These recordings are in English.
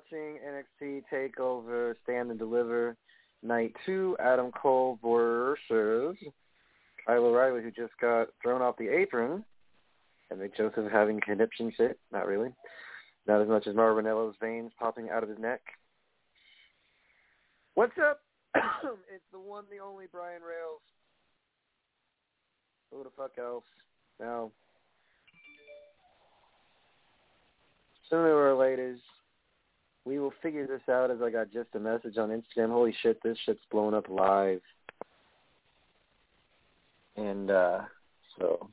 Watching NXT Takeover Stand and Deliver Night Two. Adam Cole versus Kyle O'Reilly, who just got thrown off the apron, and Nick Joseph having conniption fit. Not really. Not as much as Marvinello's veins popping out of his neck. What's up? it's the one, the only Brian Rails. Who the fuck else? Now, sooner or later, we will figure this out as I got just a message on Instagram. Holy shit, this shit's blown up live. And uh so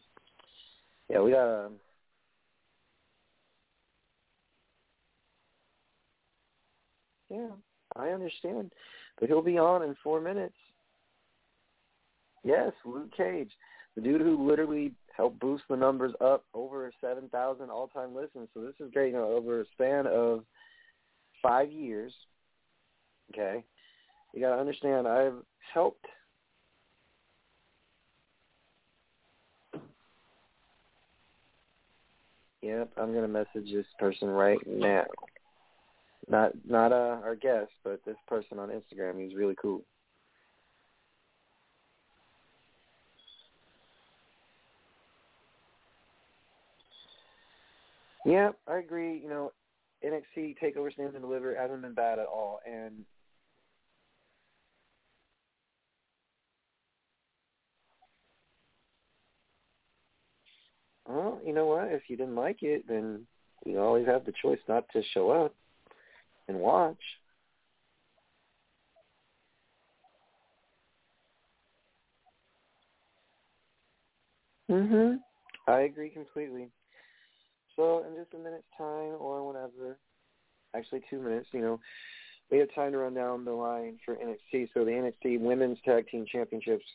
yeah, we gotta Yeah, I understand. But he'll be on in four minutes. Yes, Luke Cage. The dude who literally helped boost the numbers up over 7,000 all-time listens. So this is great. You know, over a span of five years, okay, you got to understand I've helped Yep, I'm gonna message this person right now. Not not uh, our guest, but this person on Instagram. He's really cool. Yeah, I agree. You know, NXT Takeover Stand and Deliver hasn't been bad at all, and well, you know what? If you didn't like it, then you always have the choice not to show up and watch. Mhm. I agree completely. So in just a minute's time or whenever, actually two minutes, you know, we have time to run down the line for NXT. So the NXT Women's Tag Team Championships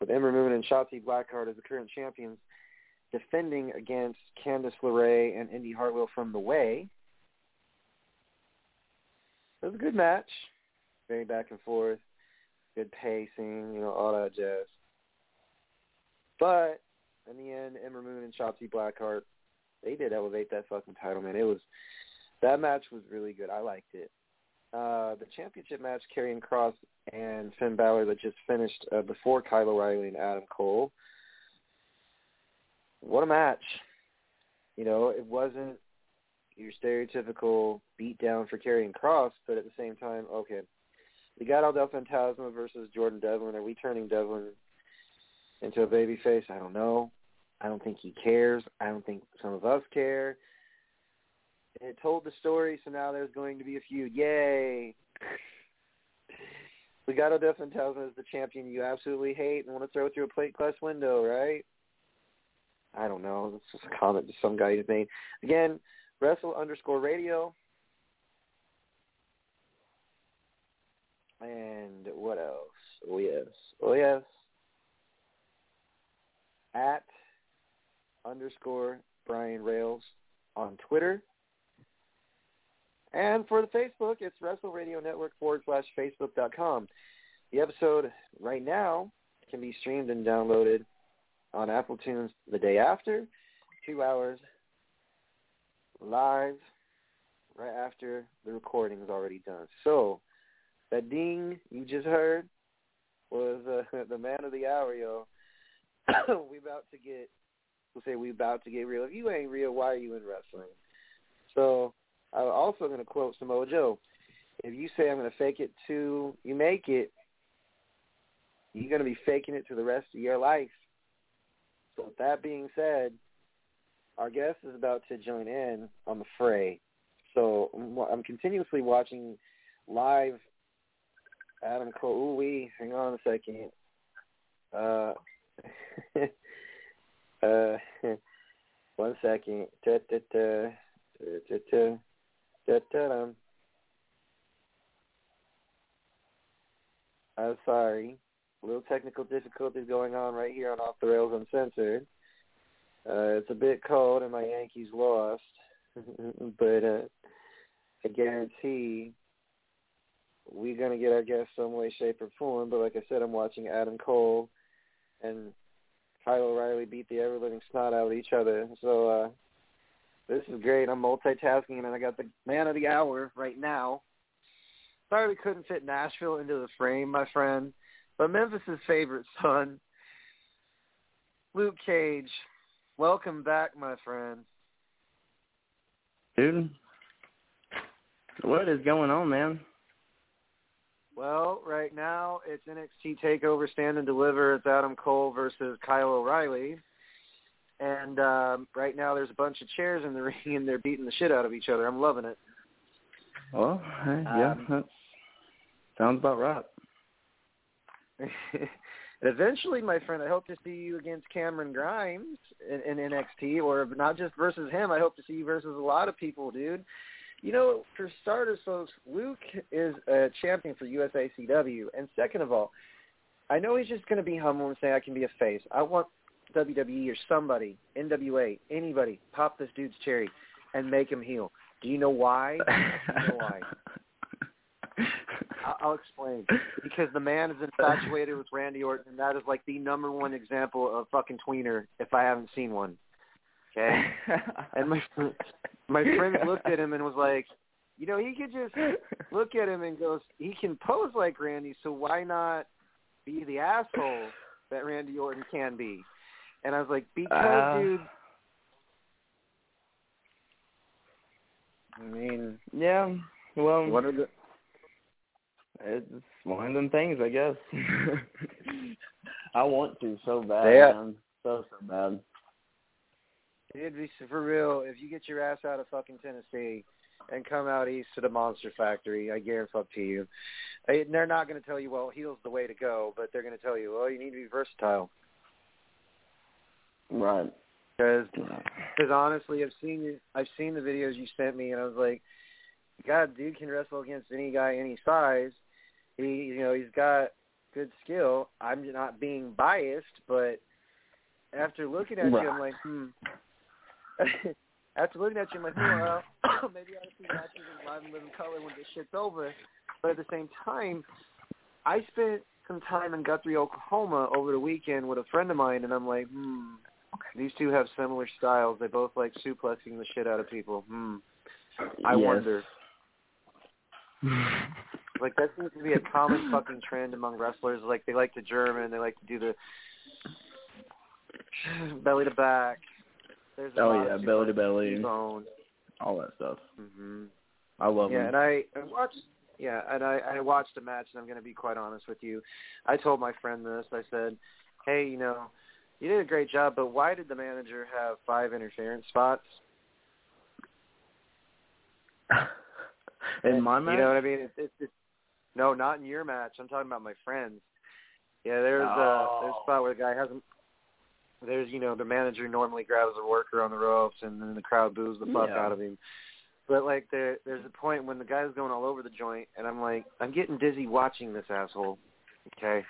with Ember Moon and Shotzi Blackheart as the current champions, defending against Candice LeRae and Indy Hartwell from the Way. It was a good match. Very back and forth. Good pacing, you know, all that jazz. But in the end, Ember Moon and Shotzi Blackheart, they did elevate that fucking title, man. It was that match was really good. I liked it. Uh, the championship match, Karrion Kross and Finn Balor, that just finished uh, before Kyle O'Reilly and Adam Cole. What a match! You know, it wasn't your stereotypical beat down for Karrion Kross, but at the same time, okay, we got Aldel Fantasma versus Jordan Devlin. Are we turning Devlin into a babyface? I don't know. I don't think he cares. I don't think some of us care. It told the story, so now there's going to be a feud. Yay! Legado del Fantasma is the champion you absolutely hate and want to throw through a plate glass window, right? I don't know. That's just a comment to some guy made. Again, wrestle underscore radio. And what else? Oh yes. Oh yes. At underscore Brian Rails on Twitter. And for the Facebook, it's Wrestle Radio Network forward slash Facebook dot com. The episode right now can be streamed and downloaded on Apple Tunes the day after, two hours live right after the recording is already done. So that ding you just heard, was uh, the man of the hour, yo. we about to get, we'll say we about to get real. If you ain't real, why are you in wrestling? So I'm also going to quote Samoa Joe. If you say I'm going to fake it to you make it, you're going to be faking it to the rest of your life. So with that being said, our guest is about to join in on the fray. So I'm continuously watching live Adam Cole. Ooh wee, hang on a second. Uh, Uh, one second. Da, da, da. I'm sorry. Little technical difficulties going on right here on Off the Rails Uncensored. Uh, it's a bit cold and my Yankees lost, but uh, I guarantee we're gonna get our guests some way, shape, or form. But like I said, I'm watching Adam Cole and Kyle O'Reilly beat the ever living snot out of each other. So uh, this is great. I'm multitasking, and I got the man of the hour right now. Sorry we couldn't fit Nashville into the frame, my friend. But Memphis's favorite son, Luke Cage. Welcome back, my friend. Dude, what is going on, man? Well, right now it's NXT Takeover Stand and Deliver. It's Adam Cole versus Kyle O'Reilly, and um, right now there's a bunch of chairs in the ring and they're beating the shit out of each other. I'm loving it. Oh, Well, yeah, Um, that sounds about right. and eventually, my friend, I hope to see you against Cameron Grimes in, in NXT, or not just versus him. I hope to see you versus a lot of people, dude. You know, for starters, folks, Luke is a champion for USACW, and second of all, I know he's just going to be humble and say I can be a face. I want WWE or somebody, NWA, anybody, pop this dude's cherry and make him heel. Do you know why? you know why? I- I'll explain. Because the man is infatuated with Randy Orton, and that is like the number one example of fucking tweener if I haven't seen one. Okay, and my my friend looked at him and was like, you know, he could just look at him and goes, he can pose like Randy, so why not be the asshole that Randy Orton can be? And I was like, because, Uh, dude. I mean, yeah, well, what are the it's one of them things, I guess. I want to so bad, Yeah. man. So so bad. It'd be for real. If you get your ass out of fucking Tennessee and come out east to the Monster Factory, I guarantee up to you. They're not going to tell you, well, heel's the way to go, but they're going to tell you, well, you need to be versatile. Right. Because because honestly, I've seen I've seen the videos you sent me, and I was like, God, dude can wrestle against any guy, any size. He, you know, he's got good skill. I'm not being biased, but after looking at you, I'm like, hmm. after looking at you, I'm like, well, maybe I ought to see matches in live and living color when this shit's over. But at the same time, I spent some time in Guthrie, Oklahoma over the weekend with a friend of mine, and I'm like, hmm, these two have similar styles. They both like suplexing the shit out of people. Hmm. I Yes. wonder. Like that seems to be a common fucking trend among wrestlers. Like they like to German, they like to do the belly to back. There's a Oh yeah, belly to belly, bone. all that stuff. hmm I love Yeah, them. and I, I watched. Yeah, and I, I watched a match, and I'm going to be quite honest with you. I told my friend this. I said, "Hey, you know, you did a great job, but why did the manager have five interference spots?" In my match, You know what I mean? It's, it's, it's no, not in your match. I'm talking about my friends. Yeah, there's a there's a Oh. spot where the guy hasn't. There's you know the manager normally grabs the worker on the ropes and then the crowd boos the fuck Yeah. out of him. But like there there's a point when the guy's going all over the joint and I'm like I'm getting dizzy watching this asshole. Okay.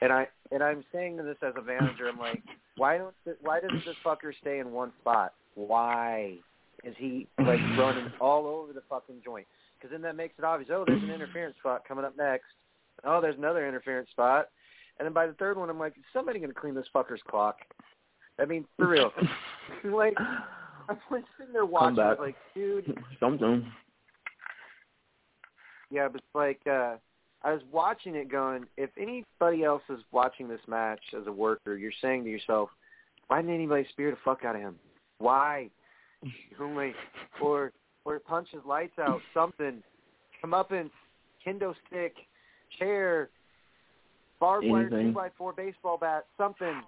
And I and I'm saying this as a manager. I'm like, why don't th- why doesn't this fucker stay in one spot? Why is he like running all over the fucking joint? Because then that makes it obvious. Oh, there's an interference spot coming up next. Oh, there's another interference spot. And then by the third one, I'm like, is somebody going to clean this fucker's clock? I mean, for real. like, I'm like sitting there watching, back. like, dude, Something. yeah, but like, uh, I was watching it going, if anybody else is watching this match as a worker, you're saying to yourself, why didn't anybody spear the fuck out of him? Why? Only or or punch his lights out, something. Come up and kendo stick, chair, barbed wire two by four baseball bat, something.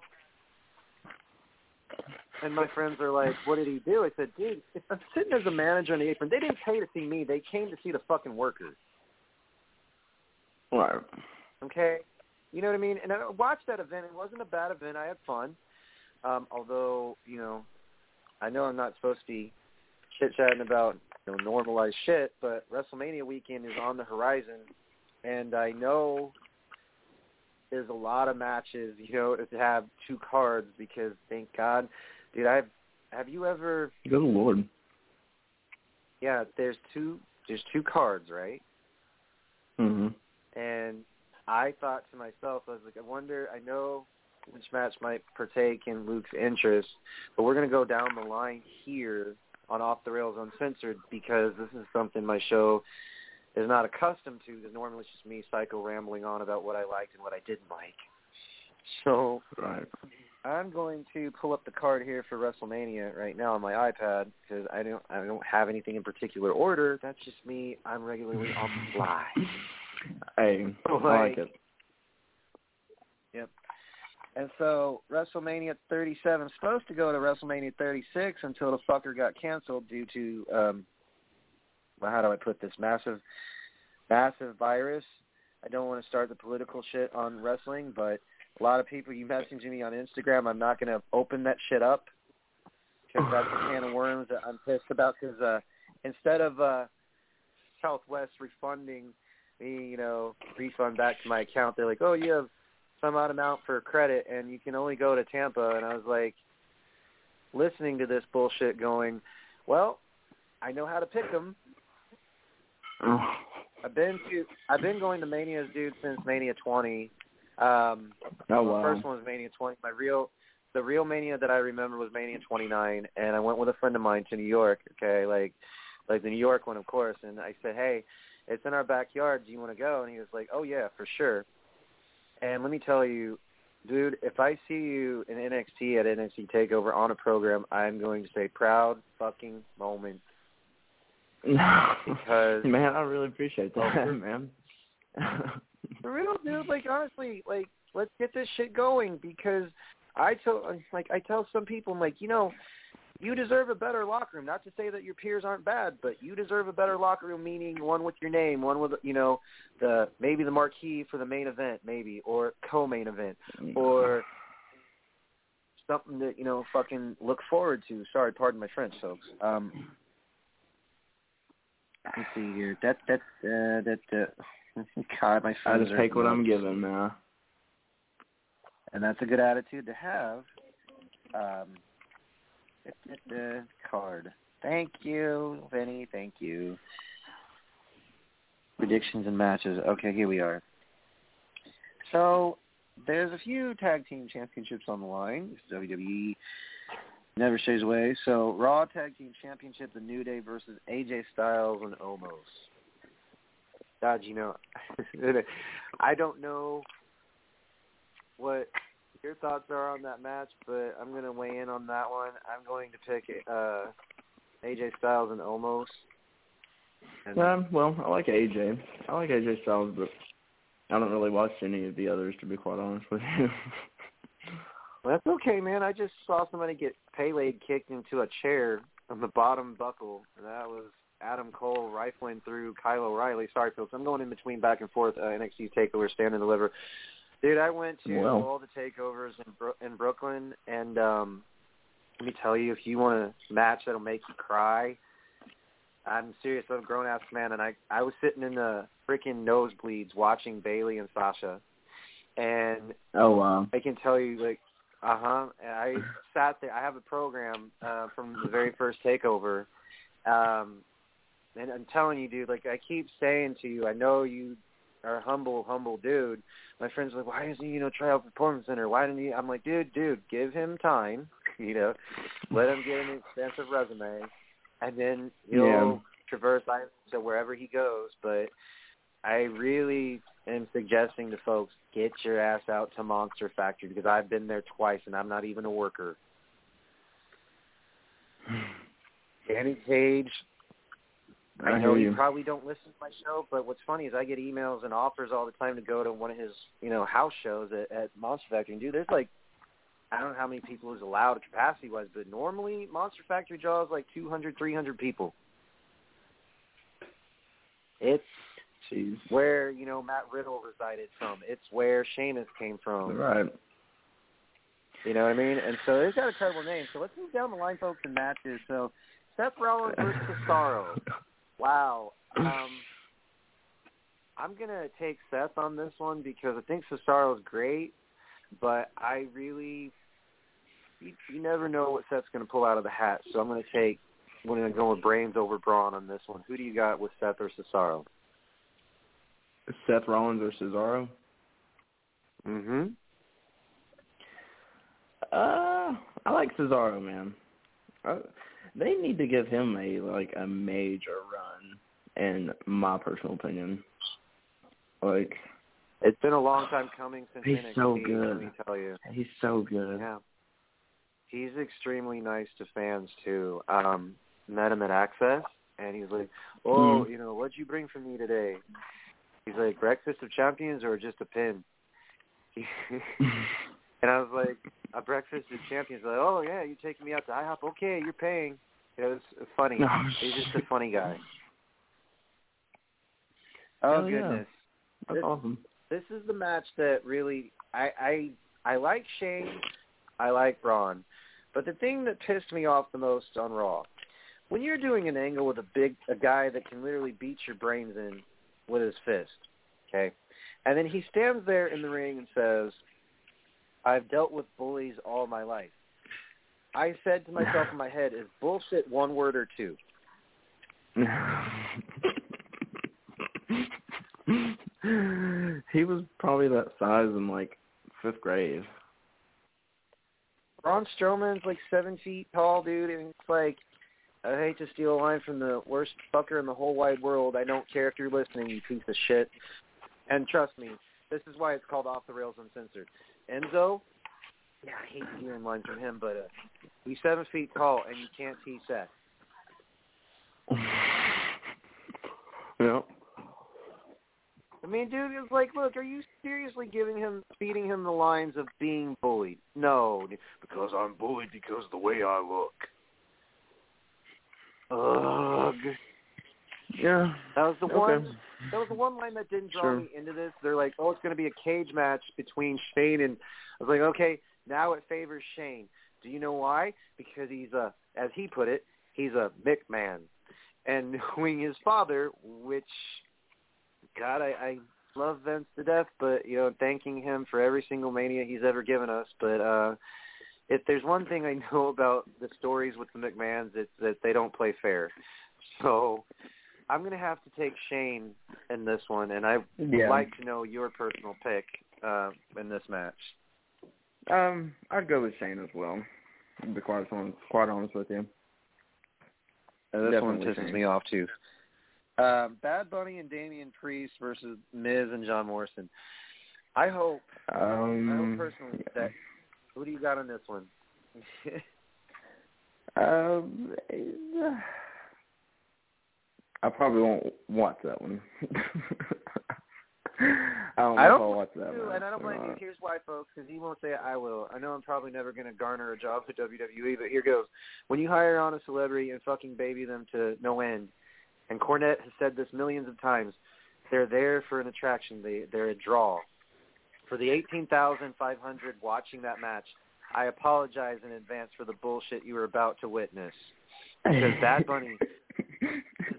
And my friends are like, "What did he do?" I said, "Dude, if I'm sitting as a manager on the apron, they didn't pay to see me. They came to see the fucking workers." Right. Okay, you know what I mean. And I watched that event. It wasn't a bad event. I had fun. Um, although, you know, I know I'm not supposed to be chit chatting about you know normalized shit, but WrestleMania weekend is on the horizon, and I know there's a lot of matches, you know, to have two cards because thank God, dude. I've have you ever? Good lord. Yeah, there's two. There's two cards, right? Mhm. and I thought to myself, I was like, I wonder, I know which match might partake in Luke's interest, but we're going to go down the line here on Off the Rails Uncensored because this is something my show is not accustomed to because normally it's just me psycho rambling on about what I liked and what I didn't like. So Right. I'm going to pull up the card here for WrestleMania right now on my iPad because I don't I don't have anything in particular order. That's just me. I'm regularly on the fly. Hey, I like it. Yep. And so WrestleMania 37 is supposed to go to WrestleMania 36 until the fucker got canceled due to um how do I put this massive massive virus. I don't want to start the political shit on wrestling, but a lot of people you messaging me on Instagram, I'm not going to open that shit up because that's a can of worms that I'm pissed about because uh instead of uh Southwest refunding me, you know, refund back to my account, they're like, "Oh, you have some odd amount for credit and you can only go to Tampa and I was like listening to this bullshit going, well, I know how to pick them. I've been to I've been going to Mania's dude since Mania 20. Um Oh the wow. first one was Mania 20. My real the real Mania that I remember was Mania 29 and I went with a friend of mine to New York, okay? Like like the New York one of course and I said, "Hey, it's in our backyard. Do you want to go?" And he was like, "Oh yeah, for sure." And let me tell you, dude, if I see you in NXT at NXT Takeover on a program, I'm going to say proud fucking moment because man, I really appreciate that, Well, man. for real, dude. Like honestly, like let's get this shit going because I tell like I tell some people, I'm like, you know, you deserve a better locker room. Not to say that your peers aren't bad, but you deserve a better locker room. Meaning one with your name, one with you know the maybe the marquee for the main event, maybe or co-main event, or something that you know fucking look forward to. Sorry, pardon my French, folks. Um, let's see here. That that uh, that. Uh, God, my I just take what I'm given, man. and that's a good attitude to have. Um, the card. Thank you, Vinny. Thank you. Predictions and matches. Okay, here we are. So there's a few tag team championships on the line. This is WWE never stays away. So Raw Tag Team Championship, The New Day versus AJ Styles and Omos. God, you know, I don't know what your thoughts are on that match, but I'm going to weigh in on that one. I'm going to pick uh, AJ Styles and Omos. And Um, well, I like AJ. I like AJ Styles, but I don't really watch any of the others, to be quite honest with you. that's okay, man. I just saw somebody get Pele kicked into a chair on the bottom buckle, and that was Adam Cole rifling through Kyle O'Reilly. Sorry, folks. I'm going in between back and forth uh, NXT Takeover, Stand and Deliver. Dude, I went to Wow. all the takeovers in, Bro- in Brooklyn, and um let me tell you, if you want a match that'll make you cry, I'm serious. I'm a grown ass man, and I I was sitting in the freaking nosebleeds watching Bailey and Sasha, and oh wow. I can tell you, like, uh huh. I sat there. I have a program uh, from the very first takeover, um, and I'm telling you, dude. Like, I keep saying to you, I know you are a humble, humble dude. My friends are like, why doesn't he, you know, try out performance center? Why didn't he? I'm like, dude, dude, give him time. You know, let him get an extensive resume, and then he'll Yeah. traverse islands to wherever he goes. But I really am suggesting to folks get your ass out to Monster Factory because I've been there twice and I'm not even a worker. Danny Cage. I, I know you you. probably don't listen to my show, but what's funny is I get emails and offers all the time to go to one of his, you know, house shows at, at Monster Factory. And dude, there's like, I don't know how many people is allowed capacity wise, but normally Monster Factory draws like 200, 300 people. It's Jeez. where you know Matt Riddle resided from. It's where Sheamus came from. Right. You know what I mean? And so it's got a credible name. So let's move down the line, folks, and matches. So Seth Rollins versus Cesaro. Wow. Um, I'm gonna take Seth on this one because I think Cesaro's great, but I really you, you never know what Seth's gonna pull out of the hat. So I'm gonna take I'm gonna go with brains over brawn on this one. Who do you got with Seth or Cesaro? Seth Rollins or Cesaro? Mm-hmm. Uh, I like Cesaro, man. Uh, they need to give him a like a major run, in my personal opinion. Like It's been a long time coming since He's NXT. so Let good. me tell you. he's so good. Yeah. He's extremely nice to fans too. Um, met him at Access and he's like, Oh, Mhm. you know, what'd you bring for me today? He's like, Breakfast of Champions or just a pin? and I was like, A breakfast of champions like, Oh yeah, you're taking me out to IHOP, okay, you're paying. It was funny. No, He's just a funny guy. Oh Hell yeah. goodness. That's This- awesome. this is the match that really I I I like Shane, I like Braun, but the thing that pissed me off the most on Raw, when you're doing an angle with a big a guy that can literally beat your brains in with his fist, okay, and then he stands there in the ring and says, "I've dealt with bullies all my life." I said to myself in my head, "Is bullshit one word or two? he was probably that size in like fifth grade. Braun Strowman's like seven feet tall, dude, and it's like I hate to steal a line from the worst fucker in the whole wide world. I don't care if you're listening, you piece of shit. And trust me, this is why it's called Off the Rails Uncensored. Enzo, yeah, I hate hearing lines from him, but uh, he's seven feet tall, and you can't see Seth. yeah. I mean, dude, it's like, look, are you seriously giving him, feeding him the lines of being bullied? No, because I'm bullied because of the way I look. Ugh. Yeah. That was the Okay. one. That was the one line that didn't draw Sure. me into this. They're like, "Oh, it's going to be a cage match between Shane and." I was like, "Okay, now it favors Shane." Do you know why? Because he's a, as he put it, he's a McMahon, and knowing his father, which, God, I, I love Vince to death, but you know, thanking him for every single mania he's ever given us. But uh if there's one thing I know about the stories with the McMahons, it's that they don't play fair. So I'm gonna have to take Shane in this one, and I would Yeah. like to know your personal pick uh, in this match. Um, I'd go with Shane as well. To be quite honest, quite honest with you. Uh, this one Definitely pisses Shane. me off too. Um, Bad Bunny and Damian Priest versus Miz and John Morrison. I hope, Um, I hope personally that. Who do you got on this one? Um, I probably won't watch that one. I don't I don't watch that Too, and I don't blame you. Here's why, folks, because he won't say I will. I know I'm probably never going to garner a job at WWE, but here goes. When you hire on a celebrity and fucking baby them to no end, and Cornette has said this millions of times, they're there for an attraction. They they're a draw. For the 18,500 watching that match, I apologize in advance for the bullshit you were about to witness. Because Bad Bunny,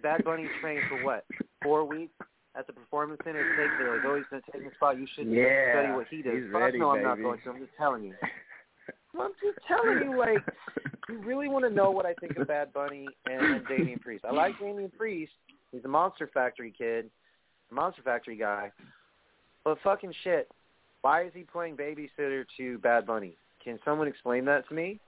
Bad Bunny trained for what? Four weeks at the Performance Center. Take they're like, oh, he's going to take his spot. You should Yeah, study what he does. he's Fuck ready, no, I'm not going to. I'm just telling you. I'm just telling you, like, you really want to know what I think of Bad Bunny and, and Damian Priest. I like Damian Priest. He's a Monster Factory kid, a Monster Factory guy. But fucking shit, why is he playing babysitter to Bad Bunny? Can someone explain that to me?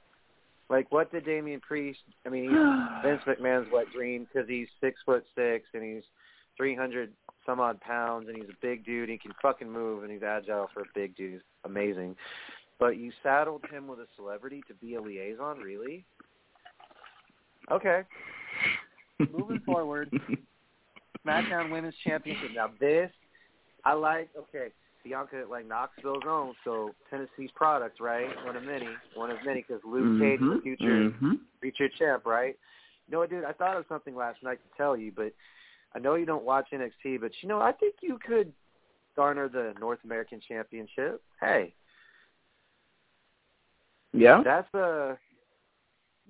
Like, what did Damian Priest? I mean, he's Vince McMahon's wet dream because he's six foot six and he's three hundred some odd pounds, and he's a big dude. He can fucking move, and he's agile for a big dude. He's amazing. But you saddled him with a celebrity to be a liaison, really? Okay. Moving forward, SmackDown Women's Championship. Now this, I like. Okay, Bianca like Knoxville's own, so Tennessee's product, right? One of many, one of many, because Luke Cage is the future mhm. future champ, right? You know what, dude? I thought of something last night to tell you, but I know you don't watch NXT, but you know, I think you could garner the North American Championship. Hey, Yeah. that's a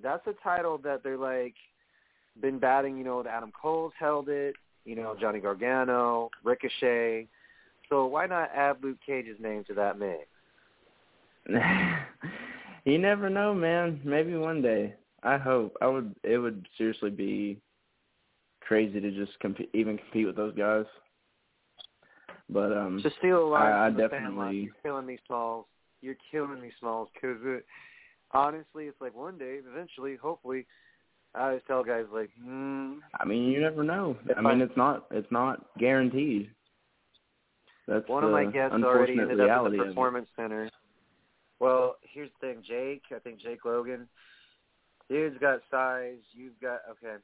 that's a title that they're like been batting. You know, Adam Cole's held it. You know, Johnny Gargano, Ricochet. So why not add Luke Cage's name to that mix? you never know, man. Maybe one day. I hope. I would. It would seriously be crazy to just compete, even compete with those guys. But um, Just steal a line I- I from the fan definitely- You're killing these Smalls. You're killing these Smalls. Because it, honestly, it's like one day, eventually, hopefully, I always tell guys like, hmm, I mean, you never know. I mean, it's not. It's not guaranteed. That's one of my guests already ended up at the performance center. Well, here's the thing, Jake. I think Jake Logan. Dude's got size. You've got okay.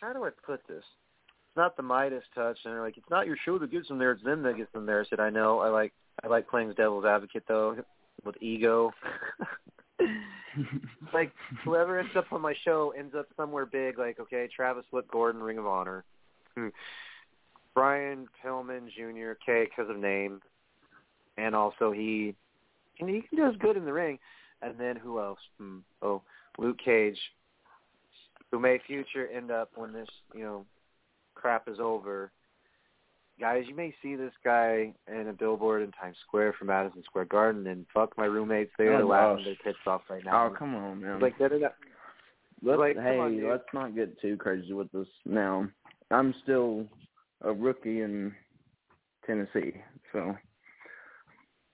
How do I put this? It's not the Midas touch, and they're like, it's not your show that gets them there. It's them that gets them there. I said, I know. I like. I like playing devil's advocate though, with ego. like whoever ends up on my show ends up somewhere big. Like okay, Travis Flip Gordon, Ring of Honor. Hmm. Brian Pillman Jr. K because of name, and also he, and he does good in the ring. And then who else? Hmm. Oh, Luke Cage, who may future end up when this you know crap is over. Guys, you may see this guy in a billboard in Times Square for Madison Square Garden, and fuck my roommates, they are Oh, laughing gosh. their tits off right now. Oh come on, man. Like they're not. Let's, like, hey, on, let's not get too crazy with this now. I'm still a rookie in Tennessee, so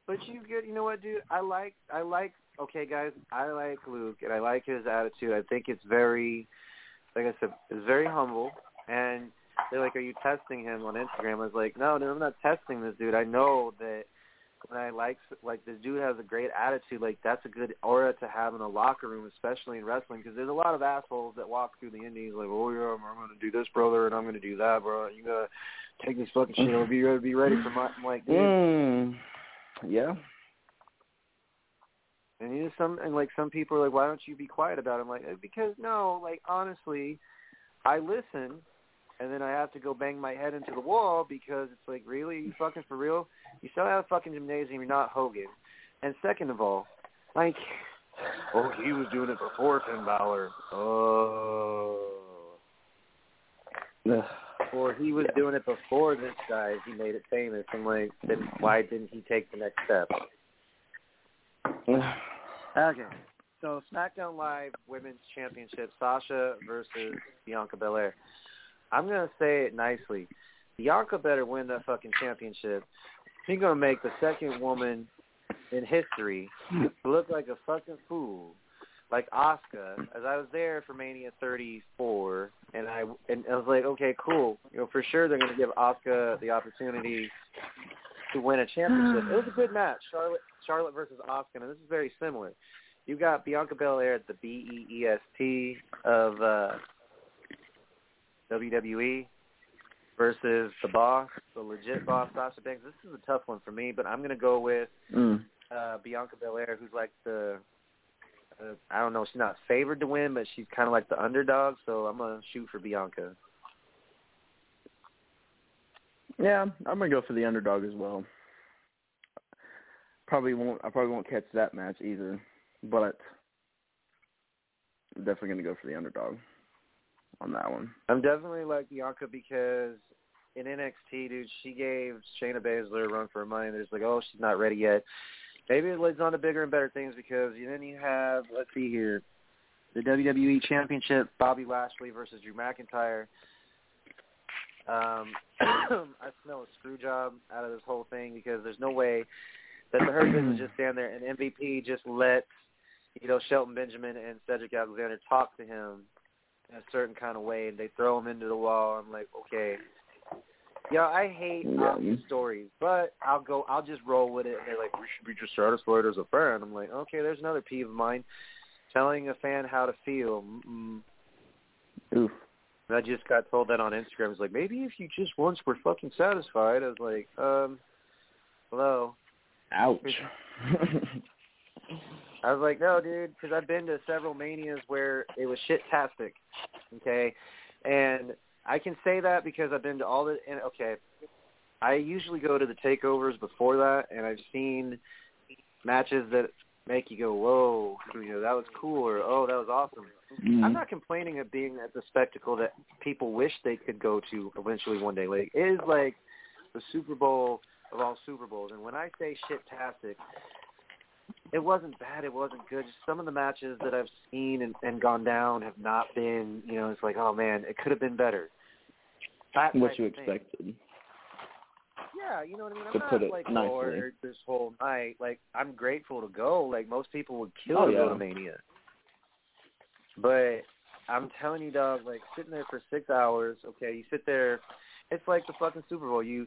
But you get, you know what, dude? I like, I like. Okay, guys, I like Luke, and I like his attitude. I think it's very, like I said, it's very humble. And they're like, "Are you testing him on Instagram?" I was like, "No, no, I'm not testing this dude. I know that when I like, like this dude has a great attitude. Like that's a good aura to have in a locker room, especially in wrestling, because there's a lot of assholes that walk through the indies like, "Oh yeah, I'm, I'm going to do this, brother, and I'm going to do that, bro. You gotta take this fucking shit over. You gotta be ready for my." I'm like, dude. mm, yeah. And you know, some and like some people are like, why don't you be quiet about it? I'm like, "Eh, because no, like honestly, I listen, and then I have to go bang my head into the wall because it's like, really, you fucking for real? You still have a fucking gymnasium. You're not Hogan. And second of all, like, oh, he was doing it before Finn Balor. Oh. Or he was doing it before this guy. He made it famous. I'm like, then why didn't he take the next step? Okay. So SmackDown Live Women's Championship, Sasha versus Bianca Belair. I'm gonna say it nicely. Bianca better win that fucking championship. She's gonna make the second woman in history look like a fucking fool, like Asuka. As I was there for Mania 34, and I and I was like, okay, cool. You know, for sure they're gonna give Asuka the opportunity to win a championship. It was a good match, Charlotte Charlotte versus Asuka, and this is very similar. You got Bianca Belair at the B E E S T of uh, WWE versus the boss, the legit boss, Sasha Banks. This is a tough one for me, but I'm gonna go with Mm. uh, Bianca Belair, who's like the uh, I don't know, she's not favored to win, but she's kind of like the underdog. So I'm gonna shoot for Bianca. Yeah, I'm gonna go for the underdog as well. Probably won't. I probably won't catch that match either, but I'm definitely gonna go for the underdog on that one. I'm definitely like Bianca because in NXT, dude, she gave Shayna Baszler a run for her money. There's like, oh, she's not ready yet. Maybe it leads on to bigger and better things because then you have, let's see here, the WWE Championship, Bobby Lashley versus Drew McIntyre. Um, I smell a screw job out of this whole thing because there's no way that the Hurt Business just stand there and MVP just lets, you know, Shelton Benjamin and Cedric Alexander talk to him in a certain kind of way and they throw him into the wall. I'm like, okay. Yeah, I hate Yeah. stories, but I'll go. I'll just roll with it. And they're like, "We should be just satisfied as a fan." I'm like, "Okay, there's another peeve of mine: telling a fan how to feel." Mm-mm. Oof. And I just got told that on Instagram. It's like, maybe if you just once were fucking satisfied. I was like, um, hello. Ouch. I was like, no, dude, because I've been to several manias where it was shit-tastic, okay? And I can say that because I've been to all the, and okay, I usually go to the takeovers before that, and I've seen matches that make you go, whoa, you know, that was cool, or oh, that was awesome. Mhm. I'm not complaining of being at the spectacle that people wish they could go to eventually one day. Like, it is like the Super Bowl of all Super Bowls. And when I say shit-tastic, it wasn't bad. It wasn't good. Just some of the matches that I've seen and, and gone down have not been, you know, it's like, oh man, it could have been better. That what you expected. Yeah, you know what I mean. I'm To not put it like nicely. bored this whole night. Like I'm grateful to go. Like most people would kill Oh, to go yeah. to Mania. But I'm telling you, dog, like sitting there for six hours. Okay, you sit there. It's like the fucking Super Bowl. You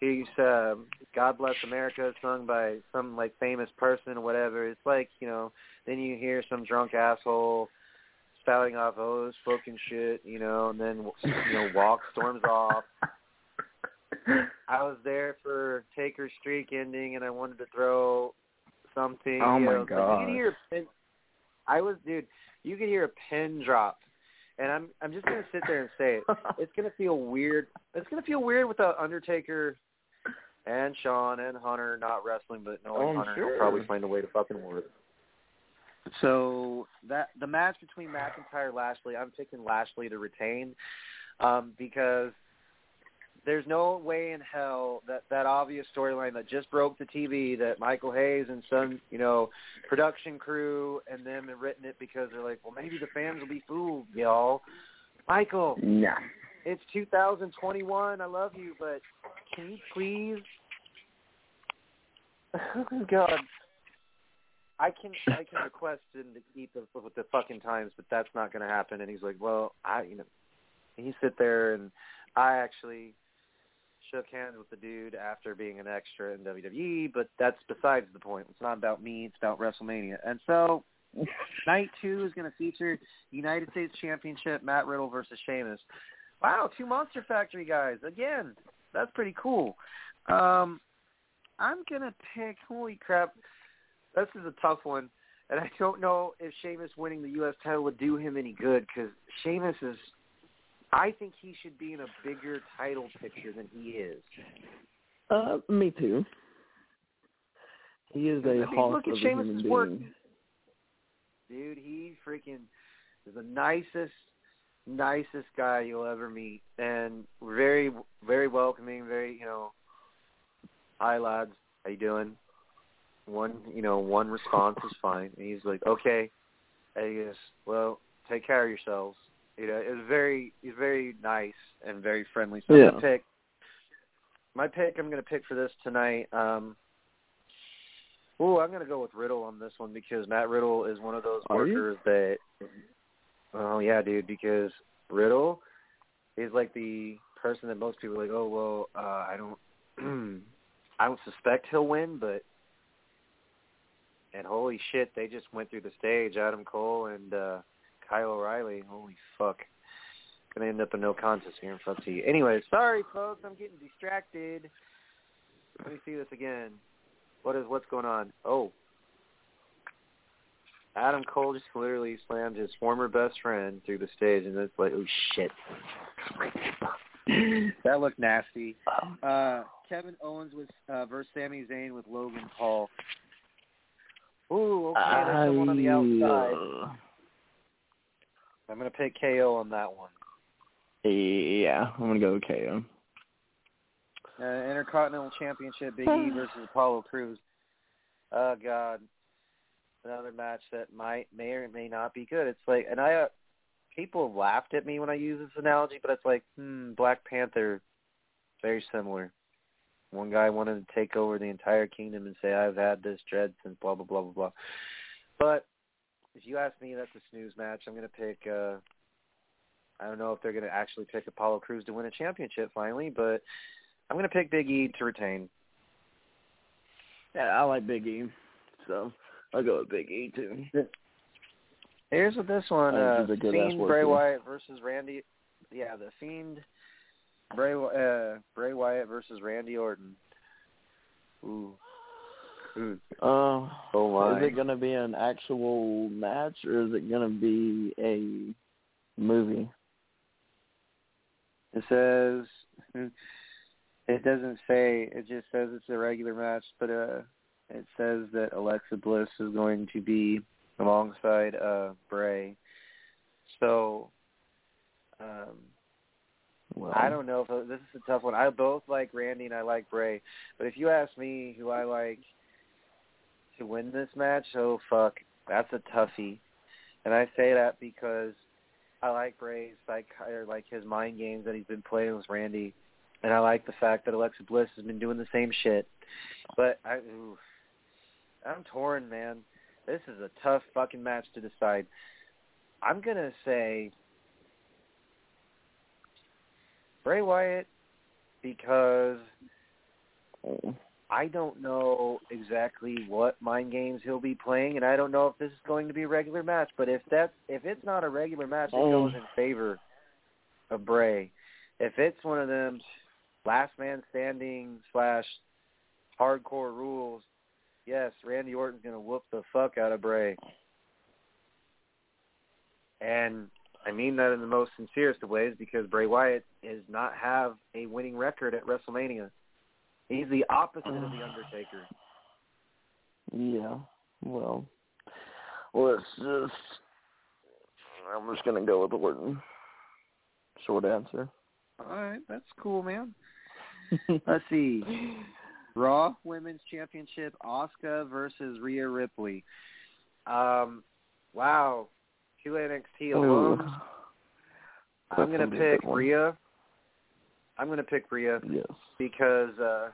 he's um, God Bless America sung by some like famous person or whatever. It's like you know. Then you hear some drunk asshole spouting off oh fucking shit, you know, and then you know walk storms off. I was there for Taker's streak ending, and I wanted to throw something. Oh, you my know, like, you could hear a pin. I was, dude. You could hear a pin drop, and I'm, I'm just gonna sit there and say it. It's gonna feel weird. It's gonna feel weird without Undertaker and Sean and Hunter not wrestling, but knowing Oh, I'm Hunter sure. will probably find a way to fucking work. So that the match between McIntyre Lashley, I'm picking Lashley to retain um, because there's no way in hell that that obvious storyline that just broke the TV that Michael Hayes and some you know production crew and them have written it because they're like, well, maybe the fans will be fooled, y'all. Michael, Nah. It's 2021. I love you, but can you please? God, I can I can request him to keep the, the fucking times, but that's not going to happen. And he's like, well, I you know, he sit there and I actually shook hands with the dude after being an extra in WWE, but that's besides the point. It's not about me. It's about WrestleMania. And so night two is going to feature United States Championship Matt Riddle versus Sheamus. Wow, two Monster Factory guys again. That's pretty cool. Um, I'm gonna pick. Holy crap, this is a tough one, and I don't know if Sheamus winning the U.S. title would do him any good because Sheamus is. I think he should be in a bigger title picture than he is. Uh, me too. He is I a mean, hawk look at of a Sheamus's human work. being. dude. He freaking is the nicest, nicest guy you'll ever meet, and very, very welcoming. Very, you know, hi lads, how you doing? One, you know, one response is fine. And he's like, okay. He goes, well, take care of yourselves. You know, it's very, he's very nice and very friendly. So Yeah. gonna pick my pick. I'm gonna pick for this tonight. Um, Oh, I'm going to go with Riddle on this one because Matt Riddle is one of those Are you? workers that. Oh yeah, dude. Because Riddle is like the person that most people are like. Oh well, uh, I don't. I don't suspect he'll win, but. And holy shit, they just went through the stage. Adam Cole and uh Kyle O'Reilly. Holy fuck. Gonna end up a no contest here in front of you. Anyway, sorry folks, I'm getting distracted. Let me see this again. What is what's going on? Oh, Adam Cole just literally slammed his former best friend through the stage, and it's like, oh shit, that looked nasty. Uh, Kevin Owens was uh, versus Sami Zayn with Logan Paul. Ooh, okay, there's someone on the outside. I- I'm gonna pick KO on that one. Yeah, I'm gonna go with KO. Uh, Intercontinental Championship, Big E versus Apollo Crews. Oh God, another match that might may or may not be good. It's like, and I uh, people laughed at me when I use this analogy, but it's like, hmm, Black Panther, very similar. One guy wanted to take over the entire kingdom and say, I've had this dread since blah blah blah blah blah. But if you ask me, that's a snooze match. I'm gonna pick. uh I don't know if they're going to actually pick Apollo Crews to win a championship finally, but I'm going to pick Big E to retain. Yeah, I like Big E, so I'll go with Big E too. Here's with this one: uh, this is a good-ass Fiend work Bray here. Wyatt versus Randy. Yeah, the Fiend Bray uh, Bray Wyatt versus Randy Orton. Ooh. Ooh. Uh, Oh my. is it going to be an actual match or is it going to be a movie? It says it doesn't say. It just says it's a regular match, but uh, it says that Alexa Bliss is going to be alongside uh Bray. So, um, Well, I don't know if this is a tough one. I both like Randy and I like Bray, but if you ask me who I like to win this match, oh fuck, that's a toughie. And I say that because I like Bray's like or like his mind games that he's been playing with Randy, and I like the fact that Alexa Bliss has been doing the same shit. But I, ooh, I'm torn, man. This is a tough fucking match to decide. I'm gonna say Bray Wyatt because. I don't know exactly what mind games he'll be playing, and I don't know if this is going to be a regular match. But if that's if it's not a regular match, it goes in favor of Bray. If it's one of them last man standing slash hardcore rules, yes, Randy Orton's gonna whoop the fuck out of Bray. And I mean that in the most sincerest of ways because Bray Wyatt does not have a winning record at WrestleMania. He's the opposite of the Undertaker. Yeah. Well, let's just. I'm just gonna go with Orton. Short answer. All right, that's cool, man. Let's see. Raw Women's Championship: Asuka versus Rhea Ripley. Um, wow, two NXT alums. I'm gonna gonna be a pick. Rhea. I'm gonna pick Rhea Yes. because uh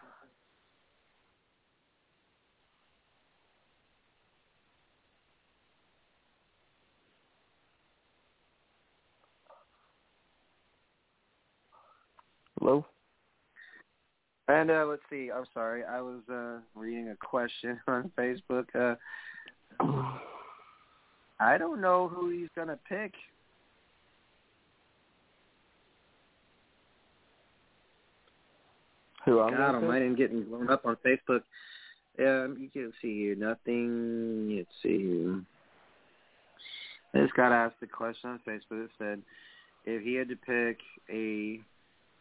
Hello. And uh let's see, I'm sorry, I was uh reading a question on Facebook. Uh I don't know who he's gonna pick. Who I'm God almighty, I'm getting blown up on Facebook. Yeah, you can see here. Nothing. Let's see here. I just got asked a question on Facebook. It said, if he had to pick a,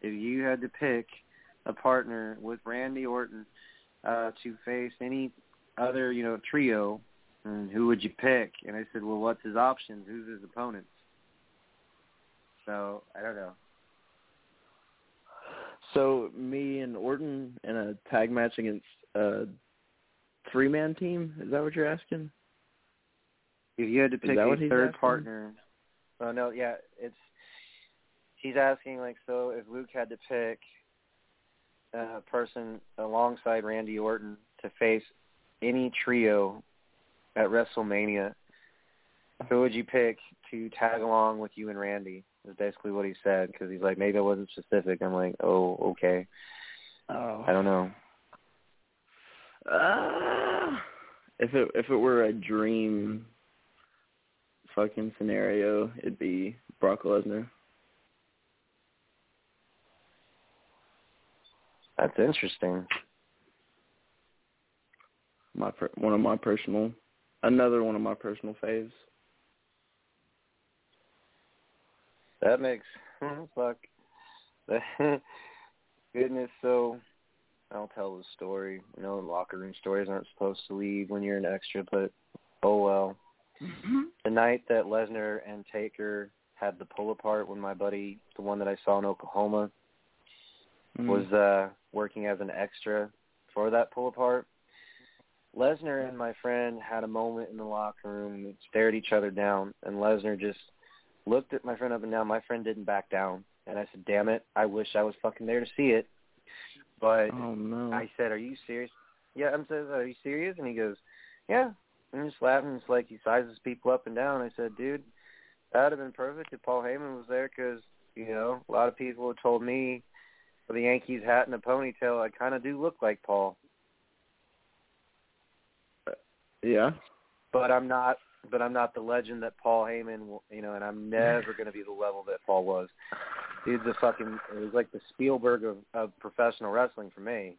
if you had to pick a partner with Randy Orton uh, to face any other, you know, trio, and who would you pick? And I said, well, what's his options? Who's his opponents? So I don't know. So me and Orton in a tag match against a three man team. Is that what you're asking? If you had to pick a third asking? partner, oh no, yeah, it's he's asking like so. If Luke had to pick a person alongside Randy Orton to face any trio at WrestleMania, who would you pick to tag along with you and Randy? Is basically what he said because he's like maybe I wasn't specific. I'm like, oh okay, Oh. I don't know. Uh, if it if it were a dream fucking scenario, it'd be Brock Lesnar. That's interesting. My per- one of my personal, another one of my personal faves. That makes fuck. Goodness, so I'll tell the story. You know, locker room stories aren't supposed to leave when you're an extra, but oh well. Mm-hmm. The night that Lesnar and Taker had the pull apart when my buddy, the one that I saw in Oklahoma, Mm. was uh working as an extra for that pull apart. Lesnar and my friend had a moment in the locker room and stared each other down and Lesnar just looked at my friend up and down. My friend didn't back down. And I said, Damn it, I wish I was fucking there to see it. But Oh no. I said, Are you serious? Yeah, I'm says, Are you serious? And he goes, Yeah. And I'm just laughing. It's like he sizes people up and down. I said, Dude, That'd have been perfect if Paul Heyman was there because you know a lot of people have told me with a Yankees hat and a ponytail, I kind of do look like Paul. Yeah. But I'm not. But I'm not the legend that Paul Heyman, you know, and I'm never going to be the level that Paul was. Dude's a fucking. It was like the Spielberg of, of professional wrestling for me.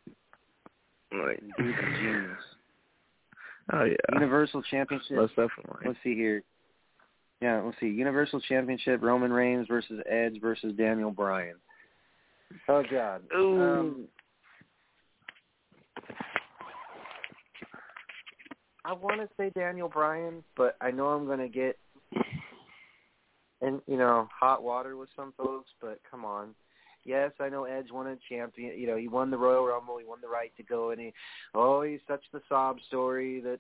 Right. Dude's a genius. Oh yeah. Universal Championship. Most definitely. Let's see here. Yeah, let's see. Universal Championship: Roman Reigns versus Edge versus Daniel Bryan. Oh God. Ooh. Um, I want to say Daniel Bryan, but I know I'm going to get in, you know, hot water with some folks. But come on. Yes, I know Edge won a champion. You know, he won the Royal Rumble. He won the right to go, and he, oh, he's such the sob story that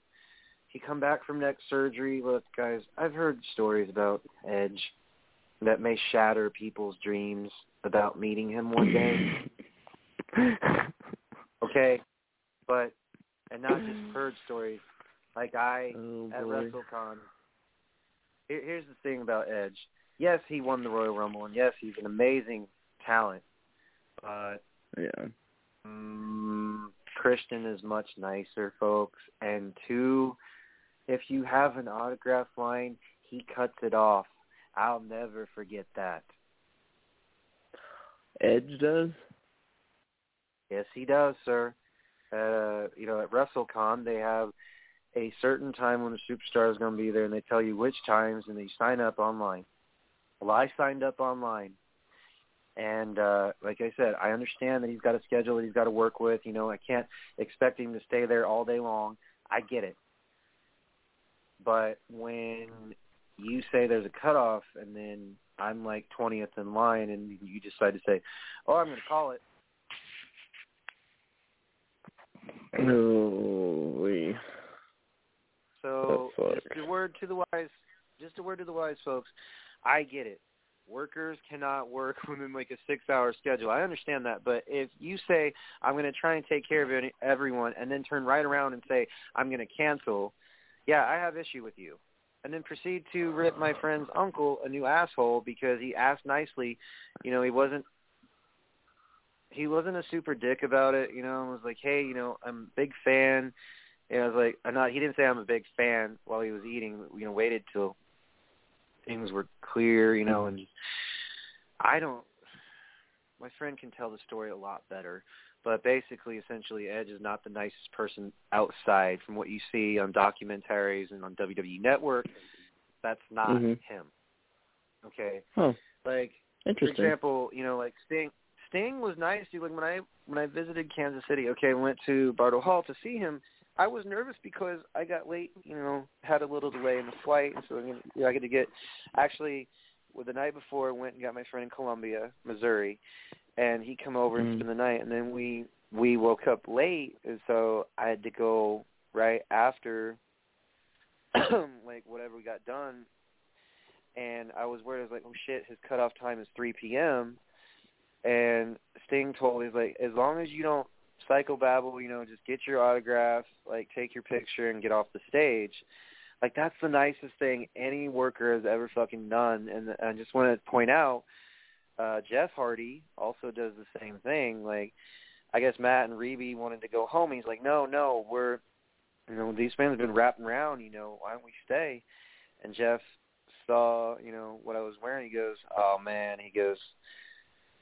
he come back from neck surgery. Look, guys, I've heard stories about Edge that may shatter people's dreams about meeting him one day. okay, but and not just heard stories. Like I oh at. WrestleCon. Here, here's the thing about Edge. Yes, he won the Royal Rumble, and yes, he's an amazing talent. But Yeah. mm, Christian is much nicer, folks. And two, if you have an autograph line, he cuts it off. I'll never forget that. Edge does. Yes, he does, sir. Uh, you know, at WrestleCon, they have a certain time when the superstar is going to be there, and they tell you which times, and they sign up online. Well, I signed up online, and uh, like I said, I understand that he's got a schedule that he's got to work with. You know, I can't expect him to stay there all day long. I get it, but when you say there's a cutoff, and then I'm like 20th in line, and you decide to say, "Oh, I'm going to call it," Holy. So just a word to the wise, just a word to the wise folks. I get it. Workers cannot work within like a six-hour schedule. I understand that, but if you say I'm going to try and take care of any, everyone, and then turn right around and say I'm going to cancel, yeah, I have issue with you. And then proceed to rip my friend's uncle a new asshole because he asked nicely. You know, he wasn't he wasn't a super dick about it. You know, and was like, hey, you know, I'm a big fan. And I was like, I'm not. He didn't say I'm a big fan while he was eating. You know, waited till things were clear. You know, and I don't. My friend can tell the story a lot better. But basically, essentially, Edge is not the nicest person outside from what you see on documentaries and on WWE Network. That's not Mhm. him. Okay, Huh. like for example, you know, like Sting. Sting was nice. Dude. Like when I when I visited Kansas City, okay, I went to Bartle Hall to see him. I was nervous because I got late. You know, had a little delay in the flight, and so you know, I get to get. Actually, well, the night before, I went and got my friend in Columbia, Missouri, and he come over and Mm. spend the night, and then we we woke up late, and so I had to go right after, like whatever we got done, and I was worried. I was like, oh shit, his cutoff time is 3 p.m. And Sting told me, he's like, as long as you don't psychobabble, you know, just get your autograph, like take your picture and get off the stage. Like that's the nicest thing any worker has ever fucking done. And I just want to point out, uh, Jeff Hardy also does the same thing. Like, I guess Matt and Reby wanted to go home. He's like, no, no, we're, you know, these fans have been wrapping around. You know, why don't we stay? And Jeff saw, you know, what I was wearing. He goes, oh man. He goes,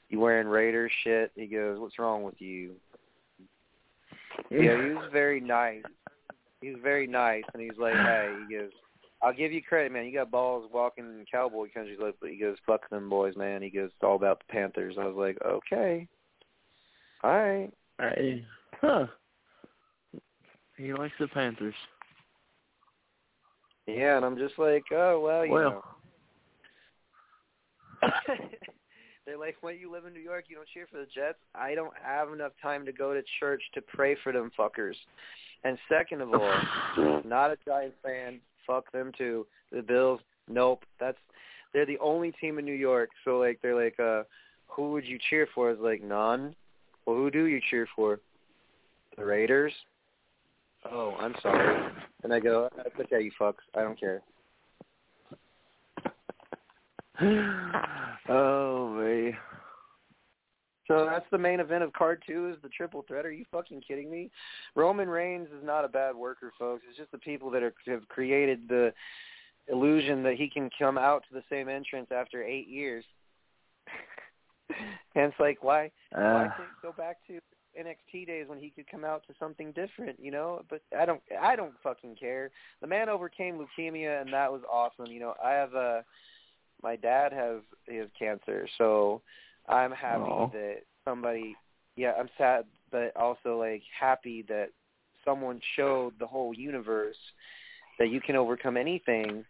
you wearing Raiders shit? He goes, what's wrong with you? Yeah, he was very nice. He was very nice, and he's like, hey, he goes, I'll give you credit, man. You got balls walking in cowboy country, like, but he goes, fuck them boys, man. He goes, it's all about the Panthers. I was like, okay, all right. I, huh. He likes the Panthers. Yeah, and I'm just like, oh well, you Well. know. They're like, when you live in New York, you don't cheer for the Jets. I don't have enough time to go to church to pray for them fuckers. And second of all, not a Giants fan. Fuck them too. The Bills, nope. That's they're the only team in New York. So like they're like, uh, who would you cheer for? It's like none. Well, who do you cheer for? The Raiders. Oh, I'm sorry. And I go, that's okay, you fucks. I don't care. oh man. So that's the main event of card two is the triple threat. Are you fucking kidding me? Roman Reigns is not a bad worker, folks. It's just the people that are, have created the illusion that he can come out to the same entrance after eight years. and it's like, why? Uh, why can't go back to NXT days when he could come out to something different? You know, but I don't. I don't fucking care. The man overcame leukemia, and that was awesome. You know, I have a. My dad has he has cancer, so I'm happy Aw. that somebody. Yeah, I'm sad, but also like happy that someone showed the whole universe that you can overcome anything.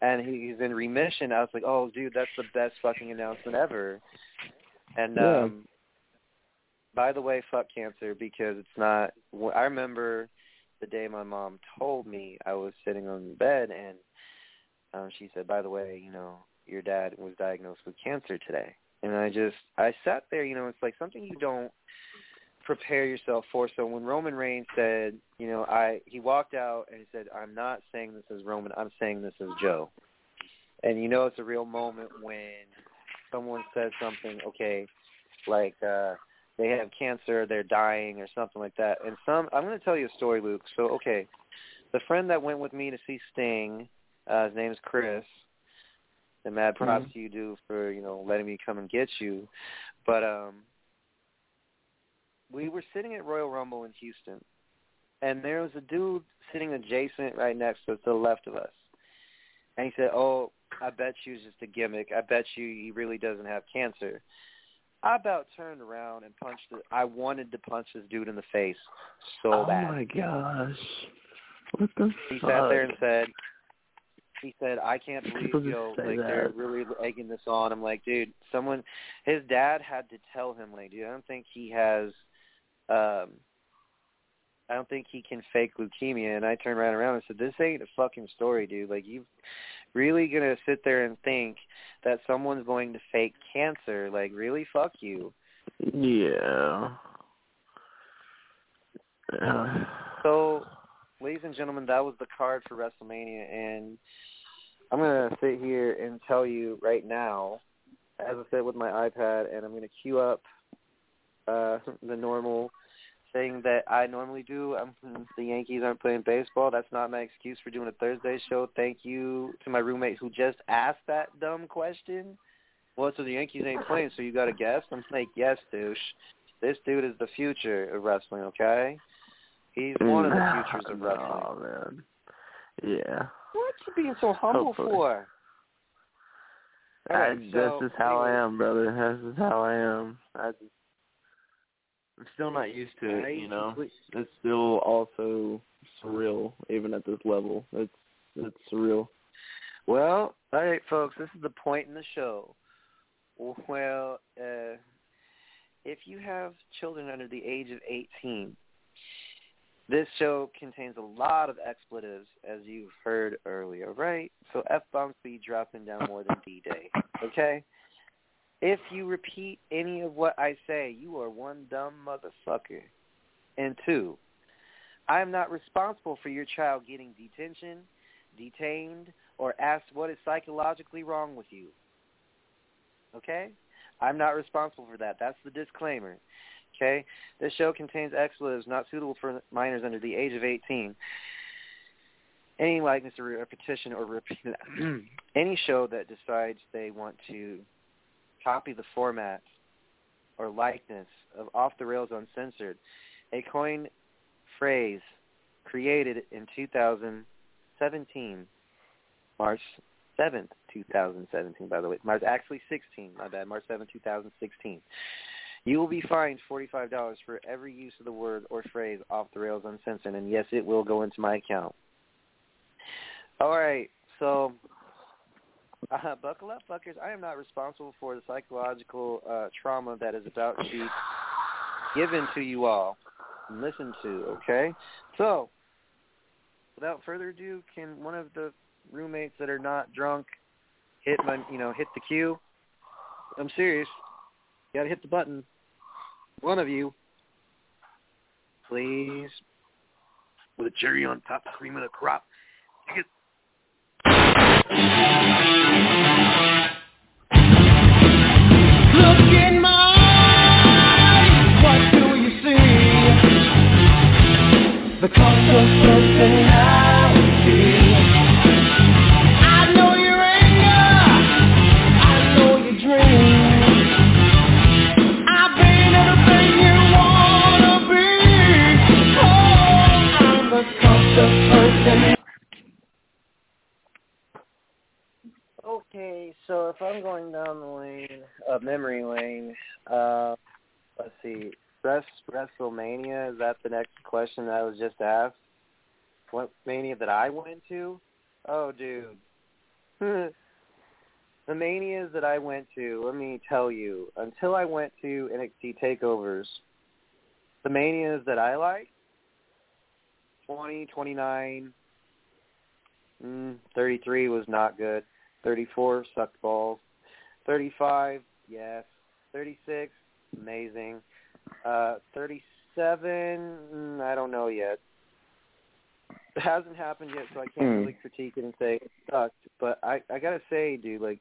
And he's in remission. I was like, oh, dude, that's the best fucking announcement ever. And Yeah. um by the way, fuck cancer because it's not. I remember the day my mom told me I was sitting on the bed and um she said, "By the way, you know, your dad was diagnosed with cancer today." And I just I sat there, you know, it's like something you don't prepare yourself for. So when Roman Reigns said, you know, I he walked out and he said, "I'm not saying this as Roman. I'm saying this as Joe." And you know, it's a real moment when someone says something, okay, like uh they have cancer, they're dying, or something like that. And some, I'm to tell you a story, Luke. So, okay, the friend that went with me to see Sting, uh, his name is Chris. And mad props to you, dude, for you know letting me come and get you. But um, we were sitting at Royal Rumble in Houston, and there was a dude sitting adjacent right next to us, to the left of us. And he said, "Oh, I bet you it's just a gimmick. I bet you he really doesn't have cancer." I about turned around and punched it. I wanted to punch this dude in the face so oh bad. Oh my gosh. What the He fuck? sat there and said, he said, I can't believe, yo, like that. they're really egging this on. I'm like, dude, someone, his dad had to tell him, like, dude, I don't think he has, um, I don't think he can fake leukemia. And I turned right around and said, this ain't a fucking story, dude. Like, you really gonna sit there and think that someone's going to fake cancer? Like, really? Fuck you. Yeah. Uh, So, ladies and gentlemen, that was the card for WrestleMania, and I'm gonna sit here and tell you right now, as I said with my iPad, and I'm gonna queue up uh, the normal thing that I normally do. Um, the Yankees aren't playing baseball. That's not my excuse for doing a Thursday show. Thank you to my roommate who just asked that dumb question. Well, so the Yankees ain't playing, so you got to guess? I'm like, yes, douche. This dude is the future of wrestling. Okay. He's one of the futures of wrestling. Oh man. Yeah. What you being so humble Hopefully. for? All right, I, so, this is how I am, brother. This is how I am. I just, I'm still not used to it, you know. It's still also surreal, even at this level. It's it's surreal. Well, all right, folks. This is the point in the show. Well, uh, if you have children under the age of 18, this show contains a lot of expletives, as you've heard earlier, right? So F-bombs be dropping down more than D-Day, okay? If you repeat any of what I say, you are one dumb motherfucker. And two, I am not responsible for your child getting detention, detained, or asked what is psychologically wrong with you. Okay? I'm not responsible for that. That's the disclaimer. Okay? This show contains expletives not suitable for minors under the age of 18. Any likeness or repetition or repeat any show that decides they want to copy the format or likeness of Off the Rails Uncensored, a coin phrase created in 2017, March 7th, 2017, by the way. March actually 16, my bad, March 7th, 2016. You will be fined $45 for every use of the word or phrase off the rails uncensored, and yes, it will go into my account. All right, so uh, buckle up, fuckers. I am not responsible for the psychological uh, trauma that is about to be given to you all Listen to, okay? So, without further ado, can one of the roommates that are not drunk hit my, you know, hit the cue? I'm serious. You gotta hit the button one of you, please, with a cherry on top, cream of the crop. Get... Look in my eyes, what do you see? The cost of something I would. So if I'm going down the lane of memory lane, uh, let's see, Rest, WrestleMania, is that the next question that I was just asked? What Mania that I went to? Oh, dude. the Manias that I went to, let me tell you, until I went to NXT TakeOvers, the Manias that I like, 20, 29, mm, 33 was not good. 34 sucked balls. 35, yes. 36, amazing. Uh, 37, mm, I don't know yet. It hasn't happened yet, so I can't Hmm. really critique it and say it sucked. But I, I gotta say, dude, like,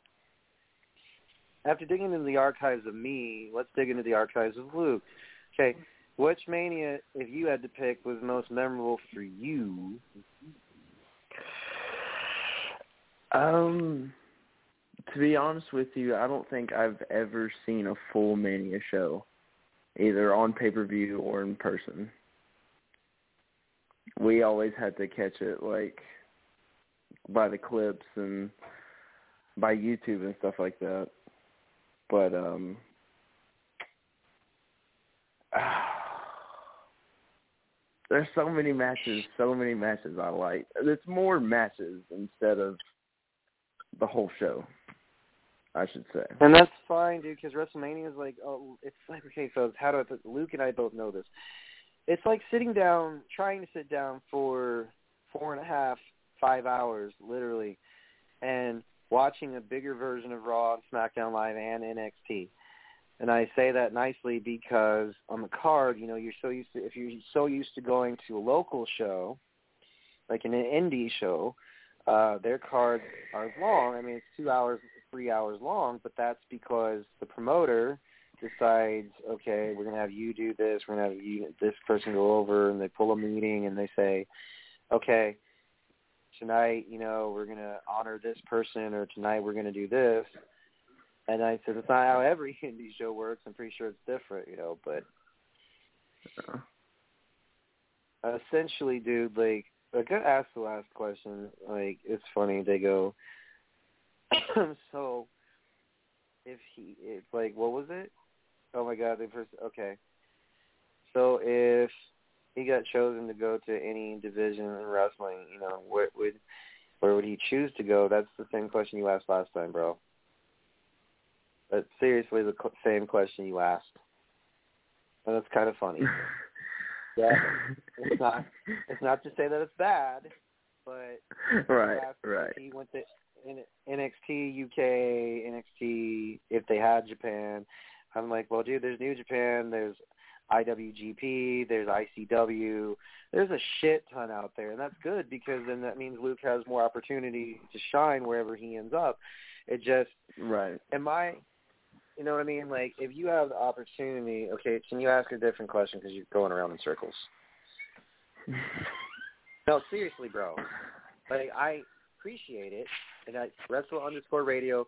after digging into the archives of me, let's dig into the archives of Luke. Okay, which Mania, if you had to pick, was most memorable for you? Um, to be honest with you, I don't think I've ever seen a full Mania show, either on pay per view or in person. We always had to catch it like by the clips and by YouTube and stuff like that. But um there's so many matches, so many matches I like. It's more matches instead of the whole show, I should say. And that's fine, dude, because WrestleMania is like, oh, it's like, okay, folks, how do I put, Luke and I both know this. It's like sitting down, trying to sit down for four and a half, five hours, literally, and watching a bigger version of Raw, and SmackDown Live, and NXT. And I say that nicely because on the card, you know, you're so used to, if you're so used to going to a local show, like an indie show, uh, their cards are long. I mean, it's two hours, three hours long, but that's because the promoter decides, okay, we're gonna have you do this, we're gonna have you this person go over, and they pull a meeting and they say, okay, tonight, you know, we're gonna honor this person, or tonight we're gonna do this. And I said, it's not how every indie show works. I'm pretty sure it's different, you know, but essentially, dude, like I got asked the last question. Like it's funny. They go, so if he, if like, what was it? Oh my God, they first. Okay, so if he got chosen to go to any division in wrestling, you know, where would where would he choose to go? That's the same question you asked last time, bro. That's seriously the same question you asked. And that's kind of funny. Yeah, it's not. It's not to say that it's bad, but right, right. He went to NXT UK, NXT if they had Japan. I'm like, well, dude, there's New Japan, there's IWGP, there's ICW. There's a shit ton out there, and that's good because then that means Luke has more opportunity to shine wherever he ends up. It just, Right. am I, you know what I mean? Like, if you have the opportunity, okay, can you ask a different question because you're going around in circles? No, seriously, bro. Like I appreciate it, and I wrestle underscore radio,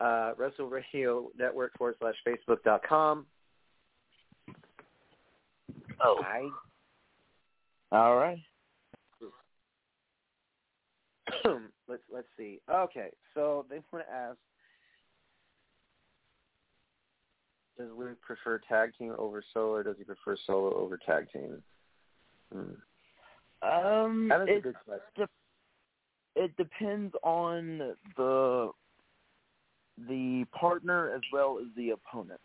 uh, wrestle radio network forward slash facebook dot com. Oh, I All right. let's let's see. Okay, so they want to ask, does Luke prefer tag team over solo, or does he prefer solo over tag team? Hmm. Um, That is a it good question. it depends on the the partner as well as the opponent.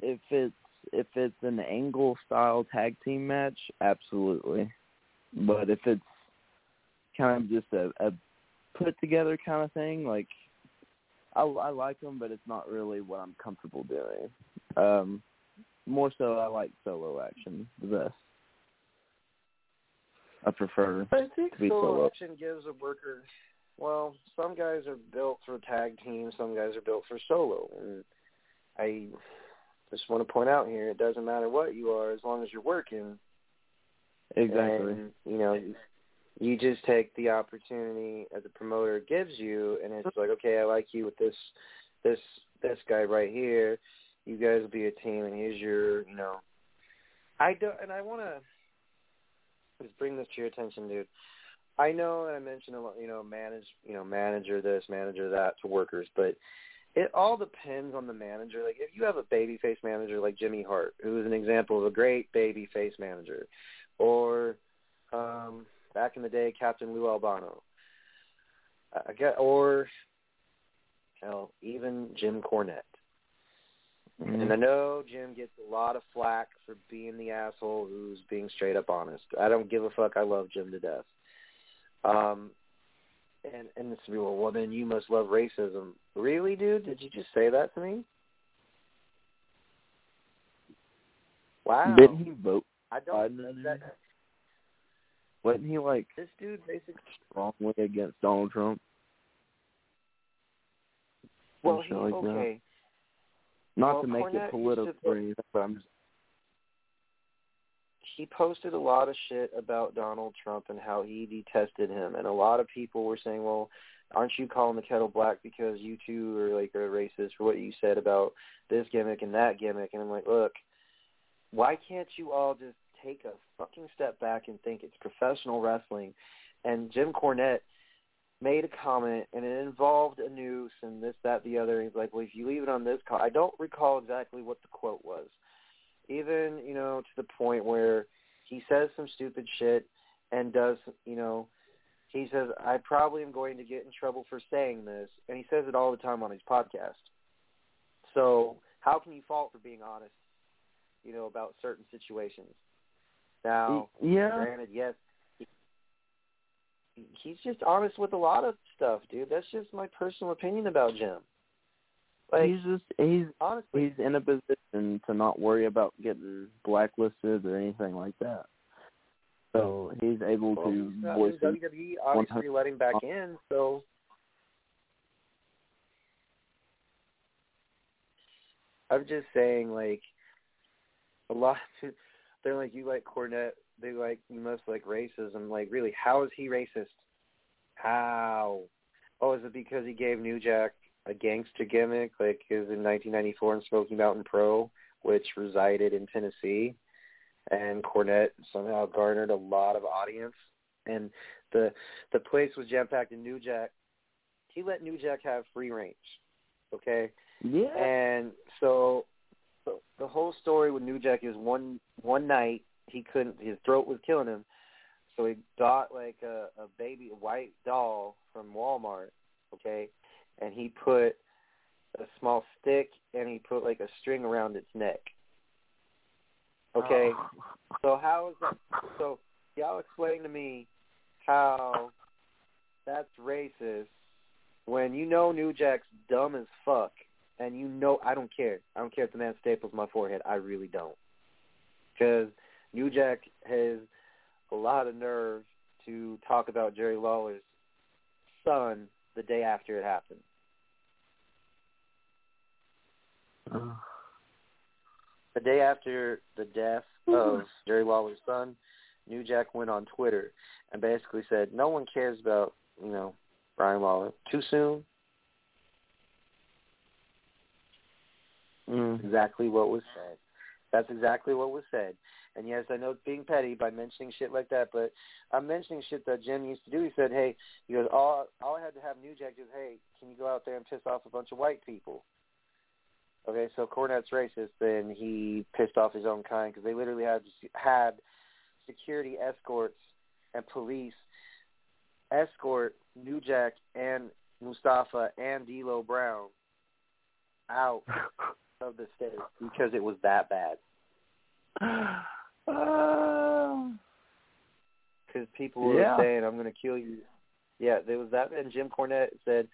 If it's if it's an angle style tag team match, absolutely. But if it's kind of just a, a put together kind of thing, like I, I like them, but it's not really what I'm comfortable doing. Um, more so, I like solo action the best. I prefer I think solo solo. action gives a worker. Well, some guys are built for tag team, some guys are built for solo, and I just want to point out here: it doesn't matter what you are, as long as you're working. exactly. And, you know, you just take the opportunity as a promoter gives you, and it's like, okay, I like you with this, this, this guy right here. You guys will be a team, and here's your, you know. I don't and I want to just bring this to your attention, dude. I know that I mentioned a lot, you know, manage, you know, manager this, manager that to workers, but it all depends on the manager. Like if you have a baby face manager like Jimmy Hart, who is an example of a great baby face manager, or um back in the day, Captain Lou Albano, I get, or hell, even Jim Cornette. Mm-hmm. And I know Jim gets a lot of flack for being the asshole who's being straight up honest. I don't give a fuck. I love Jim to death. Um, and and this be well, then you must love racism. Really, dude? Did you just say that to me? Wow. Didn't he vote? I don't. Biden in That, there? Wasn't he like this dude basically. strongly against Donald Trump? Well, he like that. okay. Not Well, to make Cornette it political or anything, but I'm just he posted a lot of shit about Donald Trump and how he detested him, and a lot of people were saying, "Well, aren't you calling the kettle black because you two are like a racist for what you said about this gimmick and that gimmick?" And I'm like, "Look, why can't you all just take a fucking step back and think it's professional wrestling?" And Jim Cornette made a comment, and it involved a noose and this, that, the other. He's like, "Well, if you leave it on this call," I don't recall exactly what the quote was even you know to the point where he says some stupid shit and does you know he says I probably am going to get in trouble for saying this and he says it all the time on his podcast. So how can you fault for being honest, you know, about certain situations? Now, yeah. granted, yes, he, he's just honest with a lot of stuff, dude. That's just my personal opinion about Jim. Like he's just he's honestly, he's in a position to not worry about getting blacklisted or anything like that. So he's able Well, to not voice his WWE obviously let him back in, so I'm just saying, like a lot. They're like, you like Cornette. They like you must like racism. Like, really, how is he racist? How? Oh, is it because he gave New Jack a gangster gimmick, like his in 1994 in Smoky Mountain Pro, which resided in Tennessee, and Cornette somehow garnered a lot of audience, and the the place was jam packed. in New Jack, he let New Jack have free range, okay, Yeah. and so so the whole story with New Jack is one one night he couldn't his throat was killing him, so he got like a, a baby a white doll from Walmart, okay, and he put a small stick and he put like a string around its neck. Okay, Oh. so how is that? So y'all explain to me how that's racist when you know New Jack's dumb as fuck, and you know I don't care. I don't care if the man staples my forehead. I really don't, because New Jack has a lot of nerve to talk about Jerry Lawler's son the day after it happened. The day after the death of Jerry Lawler's son, New Jack went on Twitter and basically said, "No one cares about you know Brian Lawler. Too soon." Mm. Exactly what was said. That's exactly what was said. And yes, I know it's being petty by mentioning shit like that, but I'm mentioning shit that Jim used to do. He said, "Hey, he goes, all all I had to have New Jack do is, hey, can you go out there and piss off a bunch of white people?" Okay, so Cornette's racist, then he pissed off his own kind because they literally had had security escorts and police escort New Jack and Mustafa and D'Lo Brown out of the state because it was that bad. Uh, Because people were Yeah. saying, "I'm going to kill you." Yeah, there was that. And Jim Cornette said,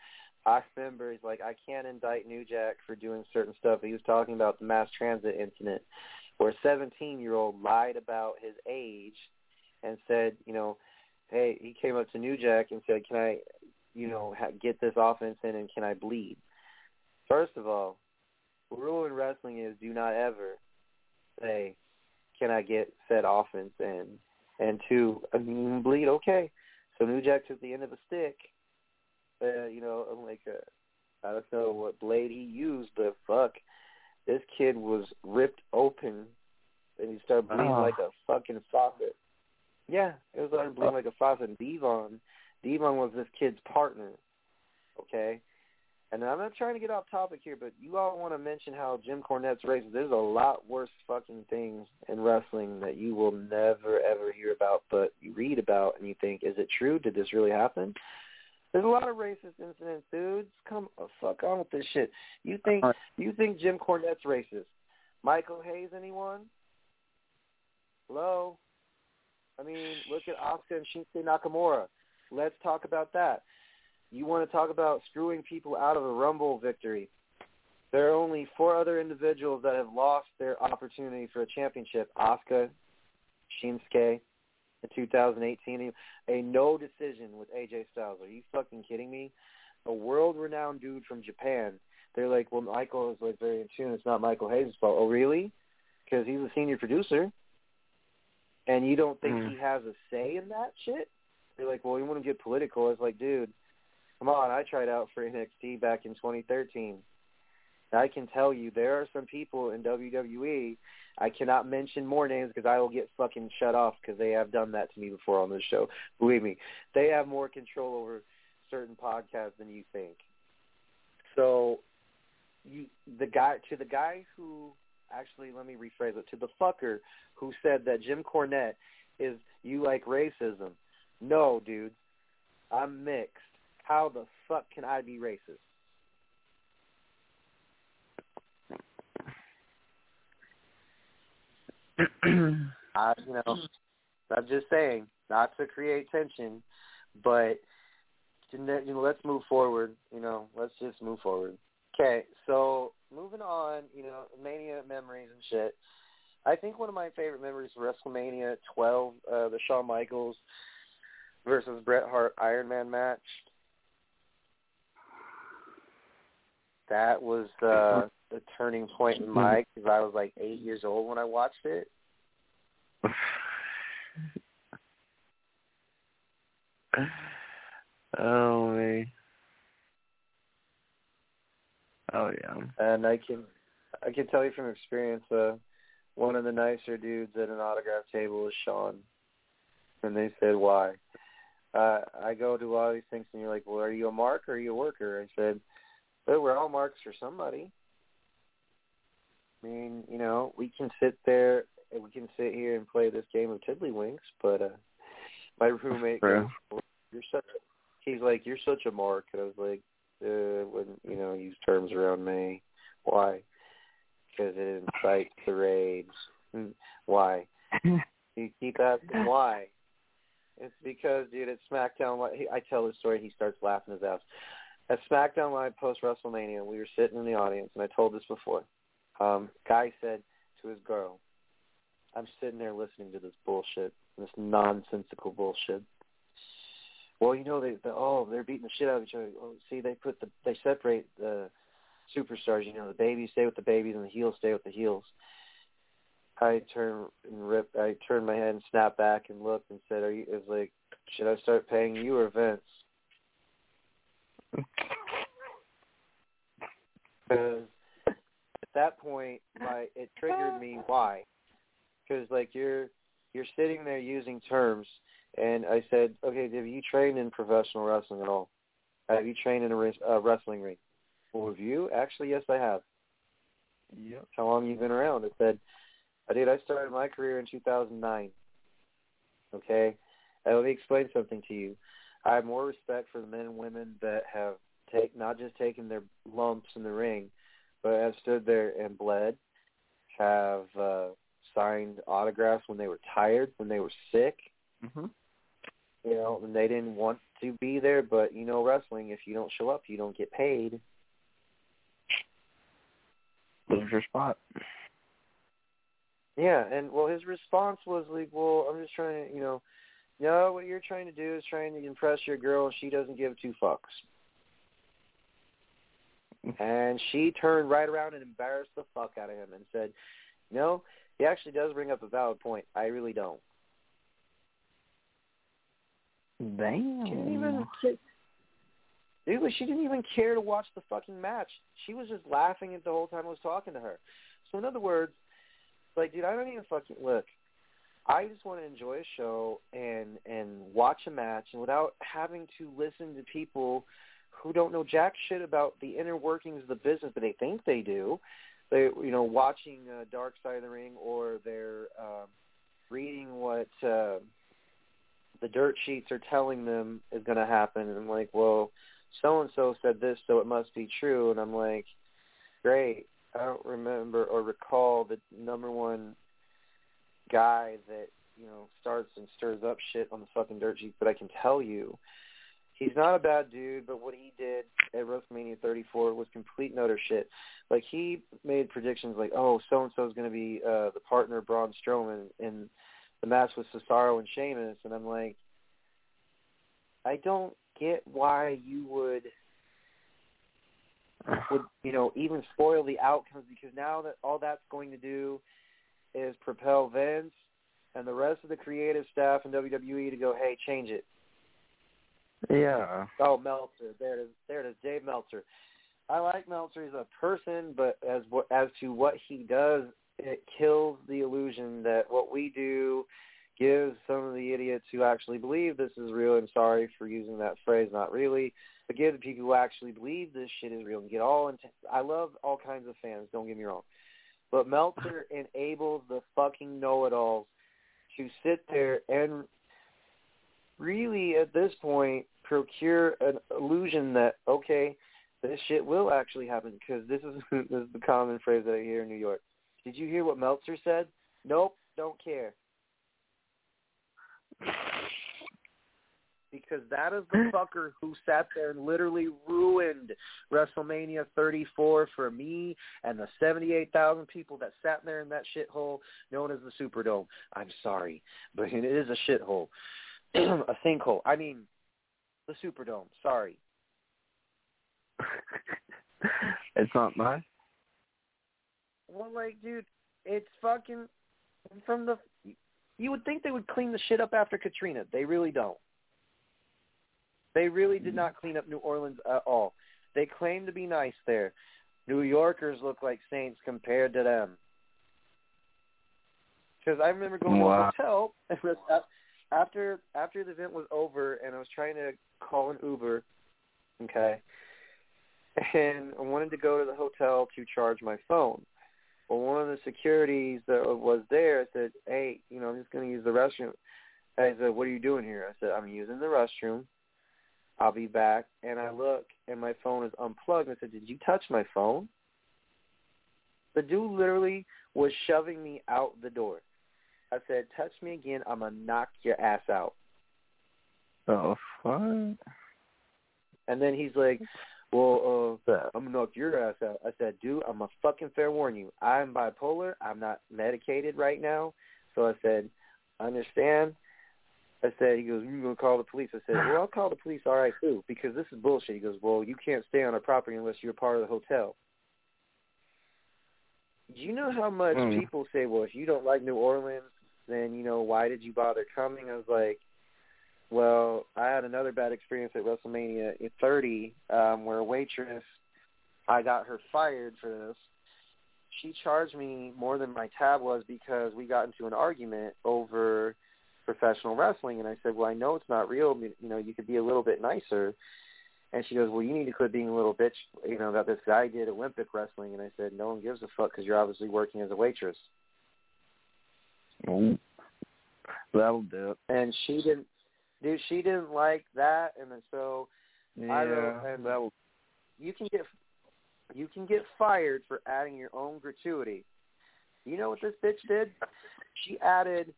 "I remember he's like, I can't indict New Jack for doing certain stuff." He was talking about the mass transit incident where a 17 year old lied about his age and said, you know, hey, he came up to New Jack and said, "Can I, you know, ha- get this offense in and can I bleed?" First of all, rule in wrestling is do not ever say, "Can I get said offense in?" And two, I mean, bleed. Okay, so New Jack took the end of a stick, uh, you know, like a, I don't know what blade he used, but fuck, this kid was ripped open, and he started bleeding Oh. like a fucking faucet. Yeah, it was under Bleeding Like a Faucet. And Devon, Devon was this kid's partner. Okay, and I'm not trying to get off topic here, but you all want to mention how Jim Cornette's racist. There's a lot worse fucking things in wrestling that you will never ever hear about, but you read about and you think, is it true? Did this really happen? There's a lot of racist incidents, dudes. Come fuck on with this shit. You think Uh, you think Jim Cornette's racist? Michael Hayes, anyone? Hello. I mean, look at Asuka and Shinsuke Nakamura. Let's talk about that. You want to talk about screwing people out of a Rumble victory? There are only four other individuals that have lost their opportunity for a championship: Asuka, Shinsuke, in 2018, a no decision with AJ Styles. Are you fucking kidding me? A world-renowned dude from Japan. They're like, well, Michael is like very in tune. It's not Michael Hayes' fault. Oh, really? Because he's a senior producer, and you don't think Mm. he has a say in that shit? They're like, well, you want to get political? It's like, dude, come on. I tried out for NXT back in 2013. I can tell you there are some people in WWE. I cannot mention more names because I will get fucking shut off because they have done that to me before on this show. Believe me, they have more control over certain podcasts than you think. So, you the guy to the guy who actually let me rephrase it to the fucker who said that Jim Cornette is you like racism. No, dude, I'm mixed. How the fuck can I be racist? I, you know, I'm just saying, not to create tension, but you know, let's move forward. You know, let's just move forward. Okay, so moving on, you know, Mania memories and shit. I think one of my favorite memories is WrestleMania 12, uh, the Shawn Michaels versus Bret Hart Iron Man match. That was uh, the turning point in my because I was like eight years old when I watched it. oh man. Oh yeah. And I can I can tell you from experience, uh, one of the nicer dudes at an autograph table is Shawn. And they said, Why? Uh, I go to a lot of these things and you're like, Well, are you a mark or are you a worker? I said, Well, we're all marks for somebody. I mean, you know, we can sit there and we can sit here and play this game of tiddlywinks, but uh my roommate True. goes, You're such he's like, You're such a mark and I was like, uh, wouldn't you know use terms around me. Why? Because it incites the rage. Hmm. Why? You keep asking why. It's because, dude, at SmackDown, I tell this story, he starts laughing his ass. At SmackDown Live post WrestleMania, we were sitting in the audience, and I told this before. Um, guy said to his girl, "I'm sitting there listening to this bullshit, this nonsensical bullshit." Well, you know they, the, oh they're beating the shit out of each other. Oh, see, they put the they separate the superstars. You know, the babies stay with the babies and the heels stay with the heels. I turn and rip. I turned my head and snapped back and looked and said, "Are you?" It was like, should I start paying you or Vince? Because at that point, my it triggered me. Why? Because like you're you're sitting there using terms, and I said, okay, have you trained in professional wrestling at all? Have you trained in a res- uh, wrestling ring? Well, have you? Actually, yes, I have. Yep. How long you been around? I said, I did. I started my career in 2009. Okay, and let me explain something to you. I have more respect for the men and women that have take not just taken their lumps in the ring, but have stood there and bled, have uh, signed autographs when they were tired, when they were sick, Mhm. you know, and they didn't want to be there. But you know, wrestling, if you don't show up, you don't get paid. Lose your spot. Yeah, and well, his response was like, "Well, I'm just trying to, you know, no, what you're trying to do is trying to impress your girl, and she doesn't give two fucks." And she turned right around and embarrassed the fuck out of him and said, "No, he actually does bring up a valid point. I really don't." Damn. She didn't even. Dude, she didn't even care to watch the fucking match. She was just laughing at the whole time I was talking to her. So in other words, like, dude, I don't even fucking look. I just want to enjoy a show and and watch a match, and without having to listen to people who don't know jack shit about the inner workings of the business, but they think they do. They, you know, watching uh, Dark Side of the Ring, or they're um, reading what uh, the dirt sheets are telling them is going to happen, and I'm like, well, so and so said this, so it must be true, and I'm like, great. I don't remember or recall the number one guy that you know starts and stirs up shit on the fucking dirt sheets, but I can tell you, he's not a bad dude. But what he did at WrestleMania 34 was complete and utter shit. Like he made predictions like, oh, so and so is going to be uh, the partner of Braun Strowman in the match with Cesaro and Sheamus, and I'm like, I don't get why you would would you know even spoil the outcomes because now that all that's going to do is propel Vince and the rest of the creative staff in WWE to go, hey, change it. Yeah. Oh, Meltzer, there it is. There it is, Dave Meltzer. I like Meltzer as a person, but as as to what he does, it kills the illusion that what we do gives some of the idiots who actually believe this is real. I'm sorry for using that phrase, not really, but give the people who actually believe this shit is real and get all into. I love all kinds of fans. Don't get me wrong, but Meltzer enables the fucking know-it-alls to sit there and really, at this point, procure an illusion that okay, this shit will actually happen because this is this is the common phrase that I hear in New York. Did you hear what Meltzer said? Nope, don't care. Because that is the fucker who sat there and literally ruined WrestleMania 34 for me and the 78,000 people that sat there in that shithole known as the Superdome. I'm sorry, but it is a shithole. a sinkhole. I mean, the Superdome. Sorry. it's not mine. Well, like, dude, it's fucking from the. You would think they would clean the shit up after Katrina. They really don't. They really did hmm. not clean up New Orleans at all. They claim to be nice there. New Yorkers look like saints compared to them. Because I remember going Wow. to a hotel after after the event was over, and I was trying to call an Uber. Okay, and I wanted to go to the hotel to charge my phone. Well, one of the securities that was there said, "Hey, you know, I'm just going to use the restroom." I said, "What are you doing here?" I said, "I'm using the restroom. I'll be back." And I look, and my phone is unplugged. And I said, "Did you touch my phone?" The dude literally was shoving me out the door. I said, "Touch me again, I'm gonna knock your ass out." Oh, fuck. And then he's like, "Well, uh, I'm gonna knock your ass out." I said, "Dude, I'm gonna fucking fair warn you. I'm bipolar. I'm not medicated right now." So I said, "I understand." I said, "He goes, you gonna call the police?" I said, "Well, I'll call the police. All right, too, because this is bullshit." He goes, "Well, you can't stay on our property unless you're part of the hotel." Do you know how much Mm. people say, "Well, if you don't like New Orleans, then you know why did you bother coming?" I was like, well, I had another bad experience at WrestleMania 30, um, where a waitress, I got her fired for this. She charged me more than my tab was because we got into an argument over professional wrestling, and I said, well, I know it's not real. You know, you could be a little bit nicer. And she goes, well, you need to quit being a little bitch, you know, that this guy did Olympic wrestling. And I said, no one gives a fuck because you're obviously working as a waitress. Ooh. That'll do it. And she didn't, dude, she didn't like that. And then so I wrote, Yeah, and that'll. you can get you can get fired for adding your own gratuity. You know what this bitch did? She added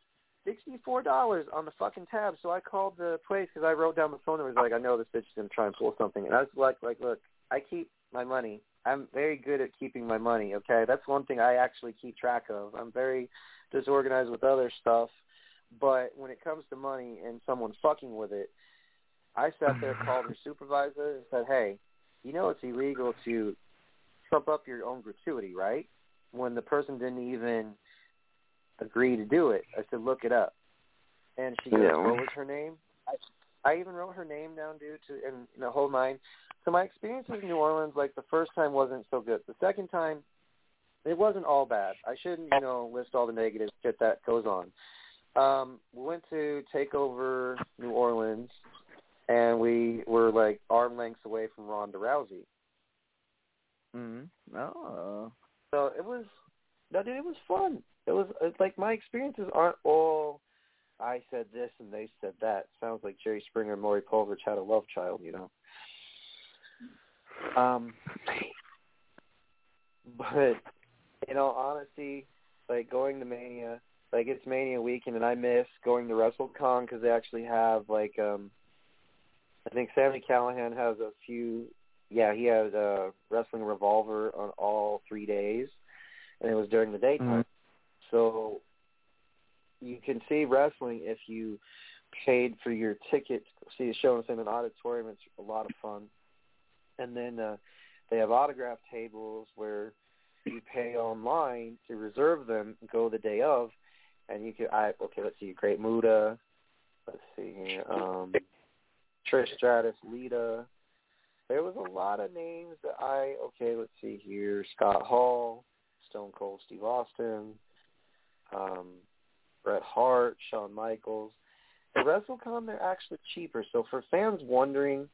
sixty four dollars on the fucking tab. So I called the place because I wrote down the phone number. I was like, I know this bitch is gonna try and pull something. And I was like, like, look, I keep my money. I'm very good at keeping my money. Okay, that's one thing I actually keep track of. I'm very disorganized with other stuff, but when it comes to money and someone fucking with it, I sat there, called her supervisor, and said, "Hey, you know it's illegal to trump up your own gratuity, right?" When the person didn't even agree to do it, I said, "Look it up." And she goes, Yeah. "What was her name?" I, I even wrote her name down, dude, to and the whole nine. So my experience in New Orleans, like the first time, wasn't so good. The second time, it wasn't all bad. I shouldn't, you know, list all the negative shit that goes on. um, we went to take over New Orleans, and we were like arm lengths away from Ronda Rousey. Mm-hmm. Oh. So it was, no, dude, it was fun. It was like my experiences aren't all. I said this and they said that. Sounds like Jerry Springer and Maury Povich had a love child, you know. Um, but in all honesty, like going to Mania, like it's Mania weekend, and I miss going to WrestleCon because they actually have like um, I think Sami Callihan has a few. Yeah, he has a wrestling revolver on all three days, and it was during the daytime. So you can see wrestling if you paid for your ticket. See a show in an auditorium. It's a lot of fun. And then uh, they have autograph tables where you pay online to reserve them, go the day of, and you can. I okay. Let's see. Great Muta. Let's see. Um, Trish Stratus, Lita. There was a lot of names that I okay. Let's see here. Scott Hall, Stone Cold Steve Austin, um, Bret Hart, Shawn Michaels. At WrestleCon, they're actually cheaper. So for fans wondering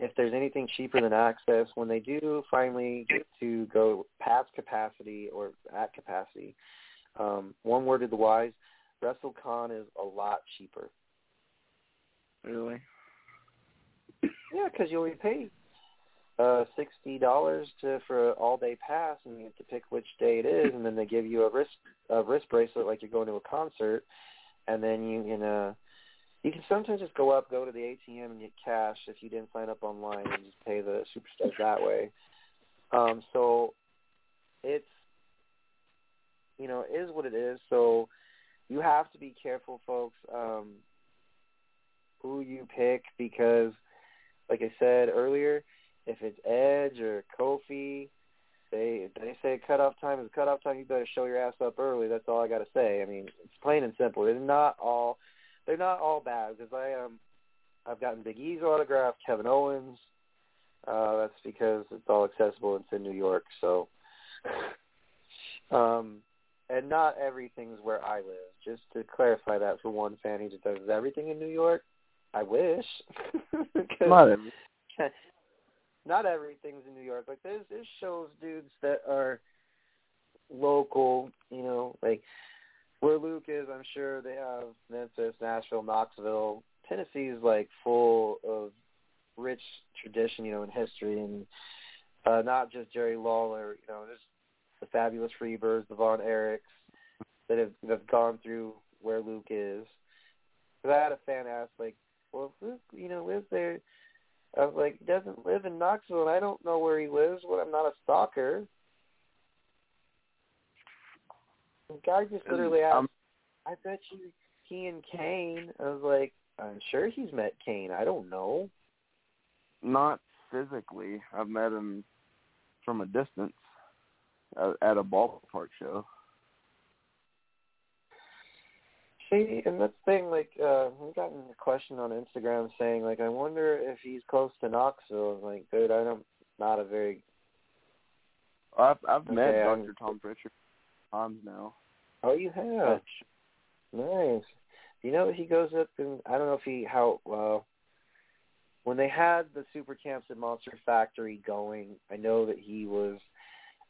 if there's anything cheaper than Axxess, when they do finally get to go past capacity or at capacity, um, one word to the wise, WrestleCon is a lot cheaper. Really? Yeah, because you only pay uh sixty dollars to for all day pass, and you have to pick which day it is, and then they give you a wrist a wrist bracelet like you're going to a concert, and then you can uh you can sometimes just go up, go to the ATM, and get cash if you didn't sign up online, and just pay the superstars that way. Um, so it's you know it is what it is. So you have to be careful, folks, um, who you pick because, like I said earlier, if it's Edge or Kofi, they they say cutoff time is cutoff time. You better show your ass up early. That's all I got to say. I mean, it's plain and simple. They're not all they're not all bad because I um I've gotten Big E's autograph, Kevin Owens. Uh, that's because it's all accessible. It's in New York, so. um, and not everything's where I live. Just to clarify that for one fan who just does everything in New York. I wish. 'Cause Not everything's in New York. Like there's there's shows, dudes, that are local. You know, like where Luke is. I'm sure they have Memphis, Nashville, Knoxville. Tennessee is like full of rich tradition, you know, in history, and uh, not just Jerry Lawler. You know, there's the fabulous Freebirds, the Von Erichs that have have gone through where Luke is. Because I had a fan ask, like, well, Luke, you know, lives there. I was like, he doesn't live in Knoxville, and I don't know where he lives. Well, I'm not a stalker. The guy just literally asked, Um, I bet you he and Kane. I was like, I'm sure he's met Kane. I don't know. not physically. I've met him from a distance at, at a ballpark show. See, and that's the thing, like, uh, we gotten a question on Instagram saying, like, I wonder if he's close to Knoxville. I'm like, dude, I don't, not a very, I've I've met Okay, I'm- Dr. Tom Pritchard times now. oh, you have. Nice. You know, he goes up and I don't know if he how well when they had the super camps at Monster Factory going. I know that he was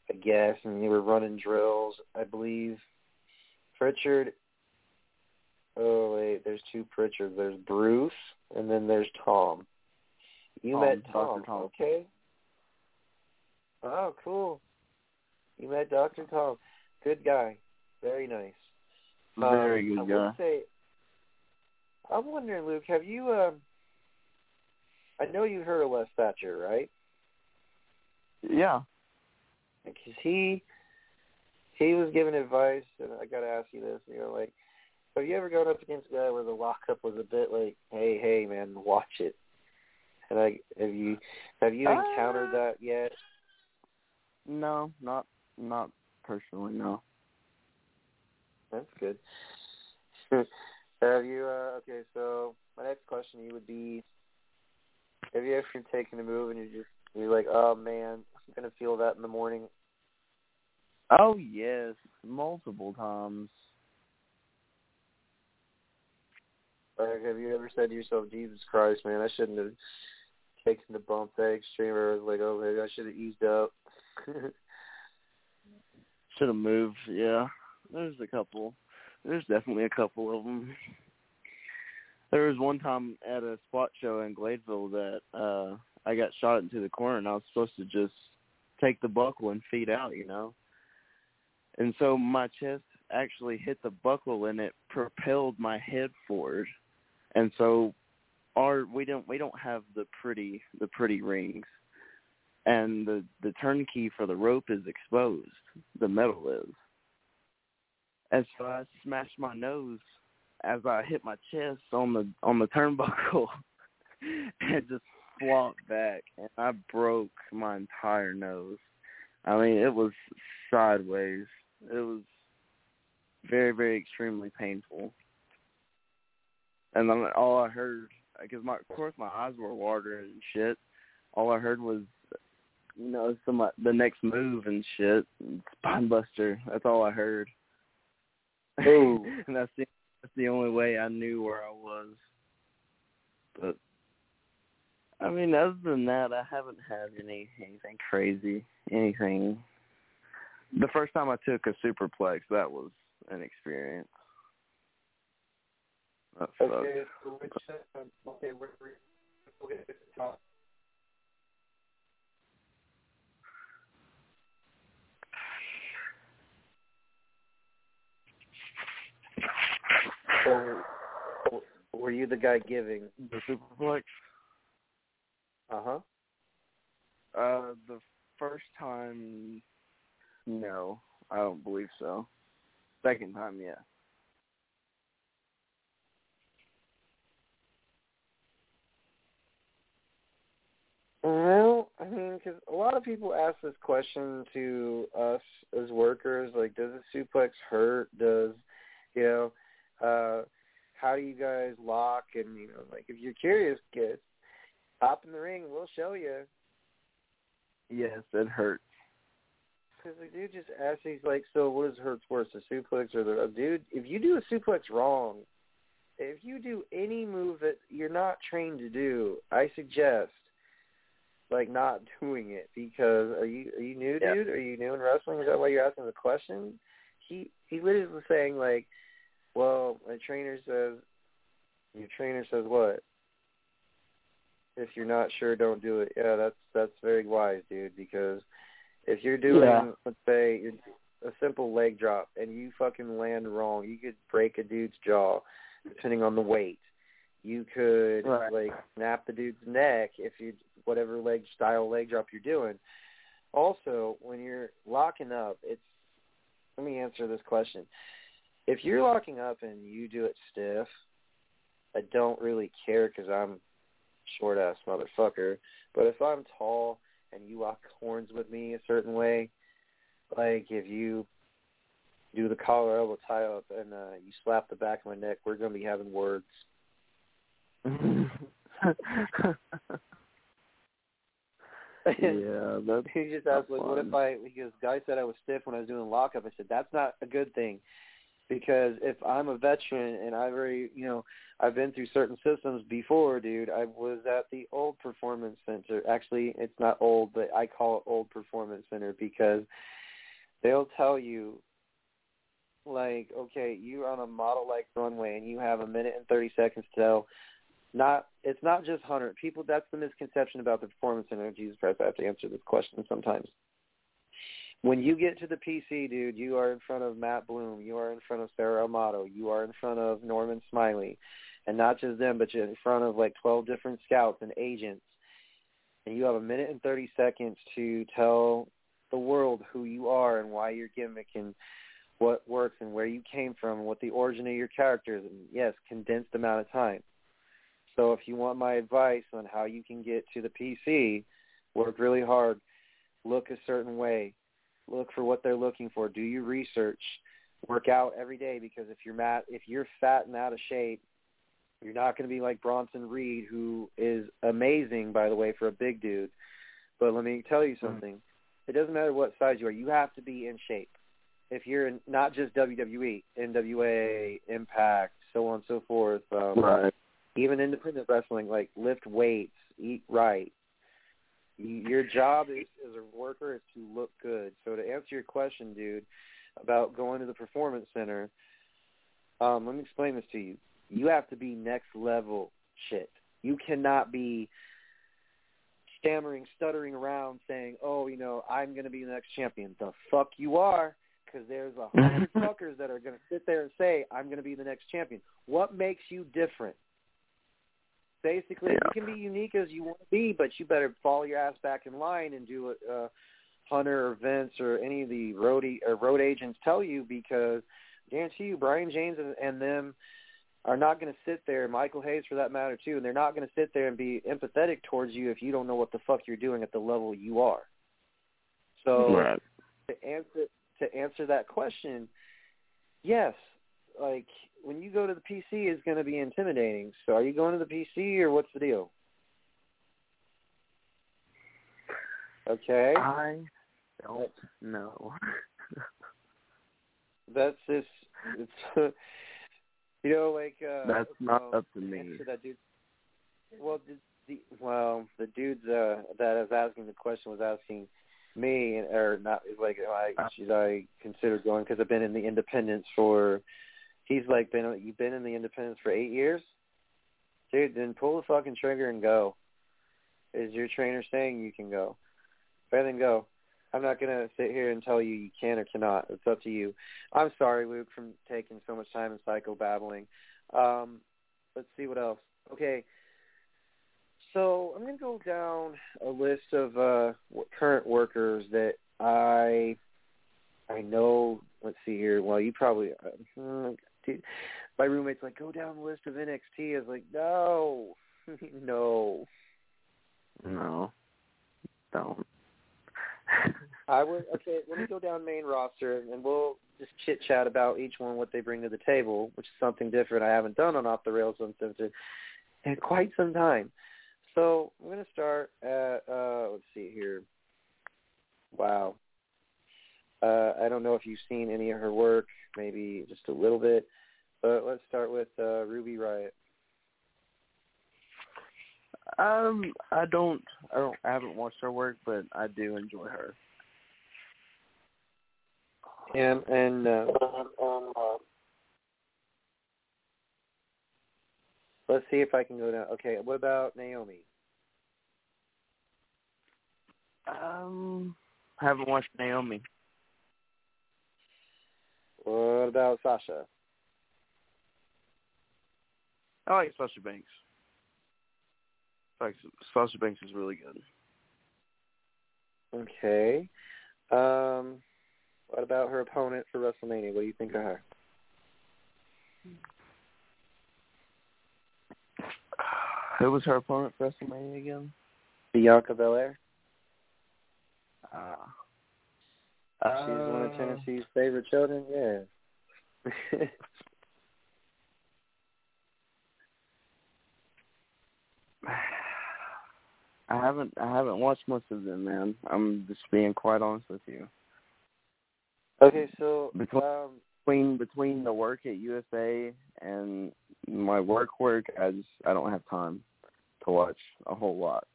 a guest and they were running drills. I believe Pritchard. Oh wait, there's two Pritchards. There's Bruce and then there's Tom. You Tom, met Dr. Tom, Tom. okay? Oh, cool. You met Dr. Tom. Good guy. Very nice. Very Um, good I guy. would say, I'm wondering, Luke, have you? Um, I know you heard of Les Thatcher, right? Yeah. Because he he was giving advice, and I got to ask you this. You know, like, have you ever gone up against a guy where the lockup was a bit like, "Hey, hey, man, watch it"? And I have you have you encountered Uh, that yet? No, not not personally. No. That's good. have you? uh Okay, so my next question to you would be: Have you ever taken a move and you just you're like, "Oh man, I'm gonna feel that in the morning." Oh yes, multiple times. Like, have you ever said to yourself, Jesus Christ, man, I shouldn't have taken the bump that extreme, or like, oh, maybe I should have eased up. Should have moved. Yeah, there's a couple. There's definitely a couple of them. There was one time at a spot show in Gladeville that uh I got shot into the corner, and I was supposed to just take the buckle and feed out, you know. And so my chest actually hit the buckle, and it propelled my head forward. And so our we don't we don't have the pretty the pretty rings and the the turnkey for the rope is exposed. The metal is. And so I smashed my nose as I hit my chest on the on the turnbuckle and just flopped back and I broke my entire nose. I mean, it was sideways. It was very, very extremely painful. And then all I heard, because my, of course my eyes were watering and shit. All I heard was you know, some uh, the next move and shit. Spine buster. That's all I heard. Ooh. and that's the that's the only way I knew where I was. But I mean, other than that, I haven't had any anything crazy. Anything. The first time I took a superplex, that was an experience. That sucked. Okay, so which, uh, okay, we're, we're, okay, talk. Or, or were you the guy giving? The superplex. Uh huh. Uh, the first time, no, I don't believe so. Second time, yeah. Well, I mean, because a lot of people ask this question to us as workers, like, does a suplex hurt? Does, you know, uh, how do you guys lock? And you know, like, if you're curious, get hop in the ring. We'll show you. Yes, it hurts. Because the dude just asked, he's like, so what is hurts worse, the suplex or the dude? If you do a suplex wrong, if you do any move that you're not trained to do, I suggest like not doing it because are you are you new, Yeah. dude? Are you new in wrestling? Is that why you're asking the question? He he literally was saying like, well, my trainer says, your trainer says what? If you're not sure, don't do it. Yeah, that's that's very wise, dude. Because if you're doing, Yeah. let's say, a simple leg drop and you fucking land wrong, you could break a dude's jaw, depending on the weight. You could Right. like snap the dude's neck if you whatever leg style leg drop you're doing. Also, when you're locking up, it's let me answer this question. If you're locking up and you do it stiff, I don't really care because I'm short ass motherfucker. But if I'm tall and you lock horns with me a certain way, like if you do the collar elbow tie up and uh, you slap the back of my neck, we're gonna be having words. Yeah, that's he just asked, like, what if fun. I? Because guy said I was stiff when I was doing lockup. I said that's not a good thing, because if I'm a veteran and I've already, you know, I've been through certain systems before, dude. I was at the old performance center. Actually, it's not old, but I call it old performance center because they'll tell you. Like, okay, you're on a model-like runway and you have a minute and 30 seconds to tell not it's not just Hunter. People that's the misconception about the performance center. Jesus Christ, I have to answer this question sometimes. When you get to the PC, dude, you are in front of Matt Bloom, you are in front of Sarah Amato, you are in front of Norman Smiley, and not just them, but you're in front of like twelve different scouts and agents, and you have a minute and thirty seconds to tell the world who you are and why your gimmick and what works and where you came from and what the origin of your character is. And yes, condensed amount of time. So if you want my advice on how you can get to the PC, work really hard, look a certain way, look for what they're looking for, do your research, work out every day because if you're mat, if you're fat and out of shape, you're not going to be like Bronson Reed, who is amazing, by the way, for a big dude. But let me tell you something: it doesn't matter what size you are, you have to be in shape. If you're in, not just WWE, NWA, Impact, so on and so forth. Um, Right. Even independent wrestling, like lift weights, eat right. Your job is, as a worker is to look good. So to answer your question, dude, about going to the performance center, um, let me explain this to you. You have to be next level shit. You cannot be stammering, stuttering around saying, "Oh, you know, I'm going to be the next champion." The fuck you are, because there's a hundred fuckers that are going to sit there and say, "I'm going to be the next champion." What makes you different? Basically, Yeah. you can be unique as you want to be, but you better fall your ass back in line and do what uh, Hunter or Vince or any of the road or road agents tell you, because guarantee you, Brian James and, and them are not going to sit there, Michael Hayes for that matter too, and they're not going to sit there and be empathetic towards you if you don't know what the fuck you're doing at the level you are. So right. to answer to answer that question, yes, like when you go to the PC it's going to be intimidating. So are you going to the PC or what's the deal? Okay. I don't know. That's just it's you know like uh That's not well, up to me. That dude, well, the, the well the dudes uh, that was asking the question was asking me or not like I should I consider going because I've been in the independents for he's like been you've been in the independents for eight years, dude. Then pull the fucking trigger and go. Is your trainer saying you can go? Better than go. I'm not gonna sit here and tell you you can or cannot. It's up to you. I'm sorry, Luke, from taking so much time in psycho babbling. Um, let's see what else. Okay. So I'm to go down a list of uh, current workers that I I know. Let's see here. Well, you probably uh, dude, my roommate's like, go down the list of NXT. I was like, no, no. No. Don't. I would okay. Let me go down main roster, and we'll just chit chat about each one, what they bring to the table, which is something different I haven't done on Off the Rails Uncensored in quite some time. So I'm going to start at uh, let's see here. Wow. Uh, I don't know if you've seen any of her work, maybe just a little bit, but let's start with uh, Ruby Riott. Um, I don't. I don't. I haven't watched her work, but I do enjoy her. And and uh, let's see if I can go down. Okay, what about Naomi? Um, I haven't watched Naomi. What about Sasha? I like Sasha Banks. Like Sasha Banks is really good. Okay. Um, what about her opponent for WrestleMania? What do you think of her? Who was her opponent for WrestleMania again? Bianca Belair. Ah. She's one of Uh, Tennessee's favorite children. Yeah. I haven't. I haven't watched most of them, man. I'm just being quite honest with you. okay, so Between- um, Between between the work at USA and my work work, I just I don't have time to watch a whole lot.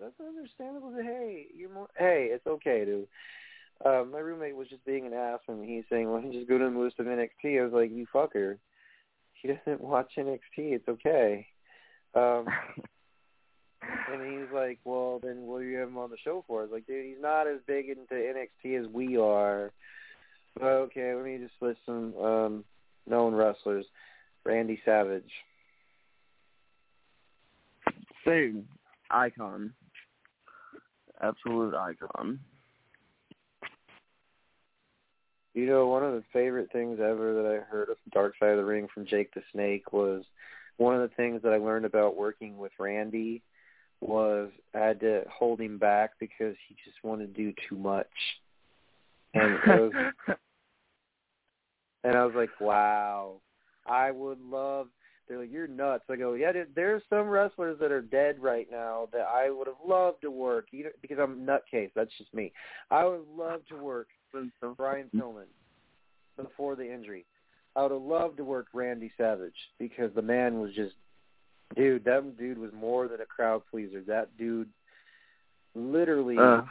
That's understandable. Hey, you're more. Hey, it's okay, dude. Uh, my roommate was just being an ass, and he's saying, "Well, you just go to the list of NXT." I was like, "You fucker." He doesn't watch NXT. It's okay. Um, And he's like, well, then what do you have him on the show for? I was like, dude, he's not as big into NXT as we are. But okay, let me just list some um, known wrestlers. Randy Savage. Dude, icon, absolute icon. You know, one of the favorite things ever that I heard of Dark Side of the Ring from Jake the Snake was one of the things that I learned about working with Randy was I had to hold him back because he just wanted to do too much. And was And I was like, wow, I would love. They're like, you're nuts. I go, yeah. there- There's some wrestlers that are dead right now that I would have loved to work, you know, because I'm nutcase. That's just me. I would love to work Brian Pillman before the injury. I would have loved to work Randy Savage because the man was just, dude. That dude was more than a crowd pleaser. That dude literally Uh,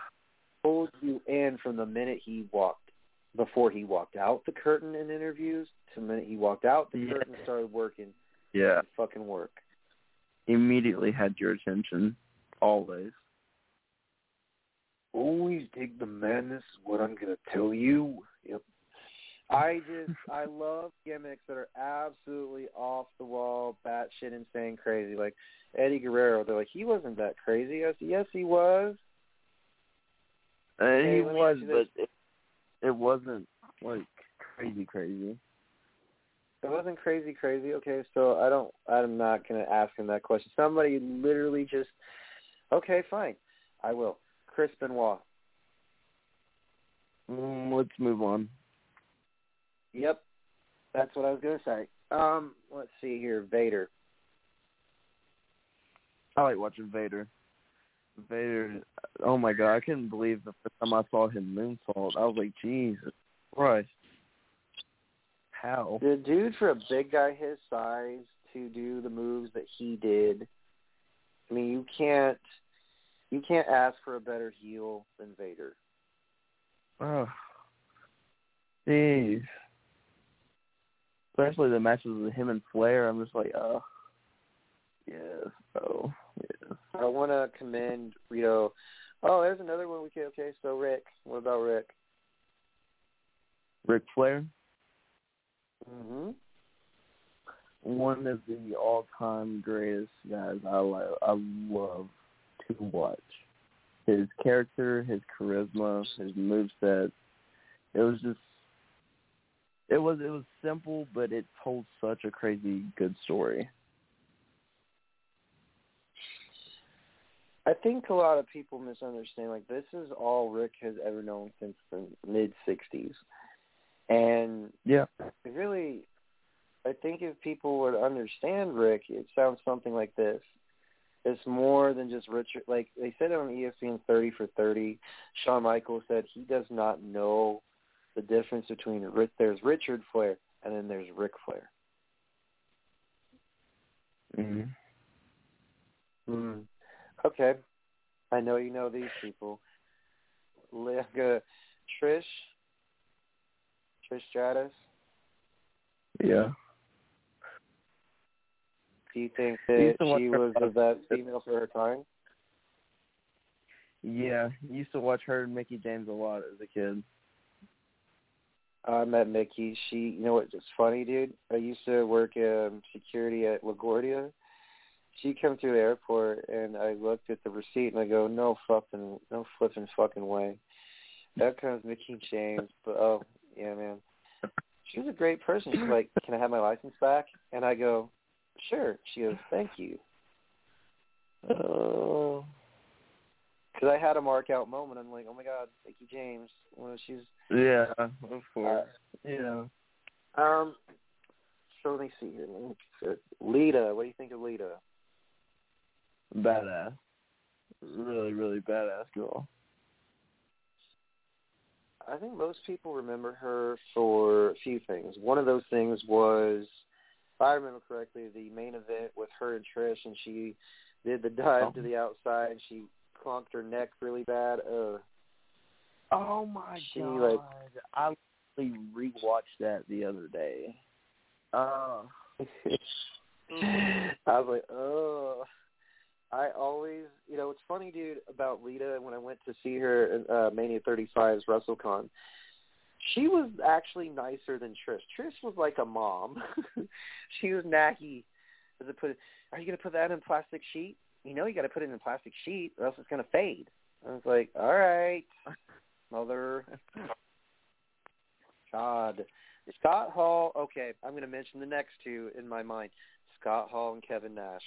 pulled you in from the minute he walked, before he walked out the curtain in interviews to the minute he walked out the Yeah. curtain started working. Yeah. Fucking work. Immediately had your attention. Always. Always dig the madness. What I'm gonna tell you. Yep. I just I love gimmicks that are absolutely off the wall, batshit insane, crazy. Like Eddie Guerrero, they're like he wasn't that crazy. I said yes, he was. Uh, Hey, he was, but it, it wasn't like crazy, crazy. It wasn't crazy, crazy. Okay, so I don't. I'm not gonna ask him that question. Somebody literally just. Okay, fine. I will. Chris Benoit. Mm, let's move on. Yep, that's what I was gonna say. Um, let's see here. Vader. I like watching Vader. Vader. Oh my god, I couldn't believe the first time I saw him moonsault. I was like, Jesus Christ. How? The dude for a big guy his size to do the moves that he did. I mean, you can't. You can't ask for a better heel than Vader. Oh. Jeez. Especially the matches with him and Flair, I'm just like, oh. Yes, oh, yes. I want to commend Rito. Oh, there's another one we could. Okay, so Ric. What about Rick? Ric Flair, hmm one of the all-time greatest guys I love. I love to watch his character, his charisma, his moveset. It was just, it was it was simple, but it told such a crazy good story. I think a lot of people misunderstand. Like this is all Ric has ever known since the mid '60s, and Yeah. really, I think if people would understand Ric, it sounds something like this. It's more than just Richard. Like they said on ESPN 30 for 30, Shawn Michaels said he does not know the difference between Ric. There's Richard Flair and then there's Ric Flair. Mm-hmm. Hmm. Okay. I know you know these people. Like, uh, Trish. Trish Stratus. Yeah. Do you think that used to watch she was a the best female for her time? Yeah, used to watch her and Mickie James a lot as a kid. I met Mickie. She, you know what? It's funny, dude. I used to work um, security at LaGuardia. She come through the airport, and I looked at the receipt, and I go, "No fucking, no flipping fucking way." That comes Mickie James, but oh yeah, man. She was a great person. She's like, "Can I have my license back?" And I go, "Sure." She goes, "Thank you." Oh. Because I had a mark out moment. I'm like, "Oh my god, thank you, James." Well, she's Yeah, of course. yeah. Um, so let me see here. Let me. Lita, what do you think of Lita? Badass. Really, really badass girl. I think most people remember her for a few things. One of those things was, if I remember correctly, the main event with her and Trish, and she did the dive to the outside, and she clunked her neck really bad. Uh, Oh my She, god. like- I actually rewatched that the other day. Uh I was like, oh. I always, you know, it's funny, dude, about Lita. When I went to see her at uh, Mania 35's WrestleCon, she was actually nicer than Trish. Trish was like a mom. she was nacky. Does it put? Are you gonna put that in plastic sheet? You know, you got to put it in a plastic sheet, or else it's gonna fade. I was like, all right, mother. God, Scott Hall. Okay, I'm gonna mention the next two in my mind: Scott Hall and Kevin Nash.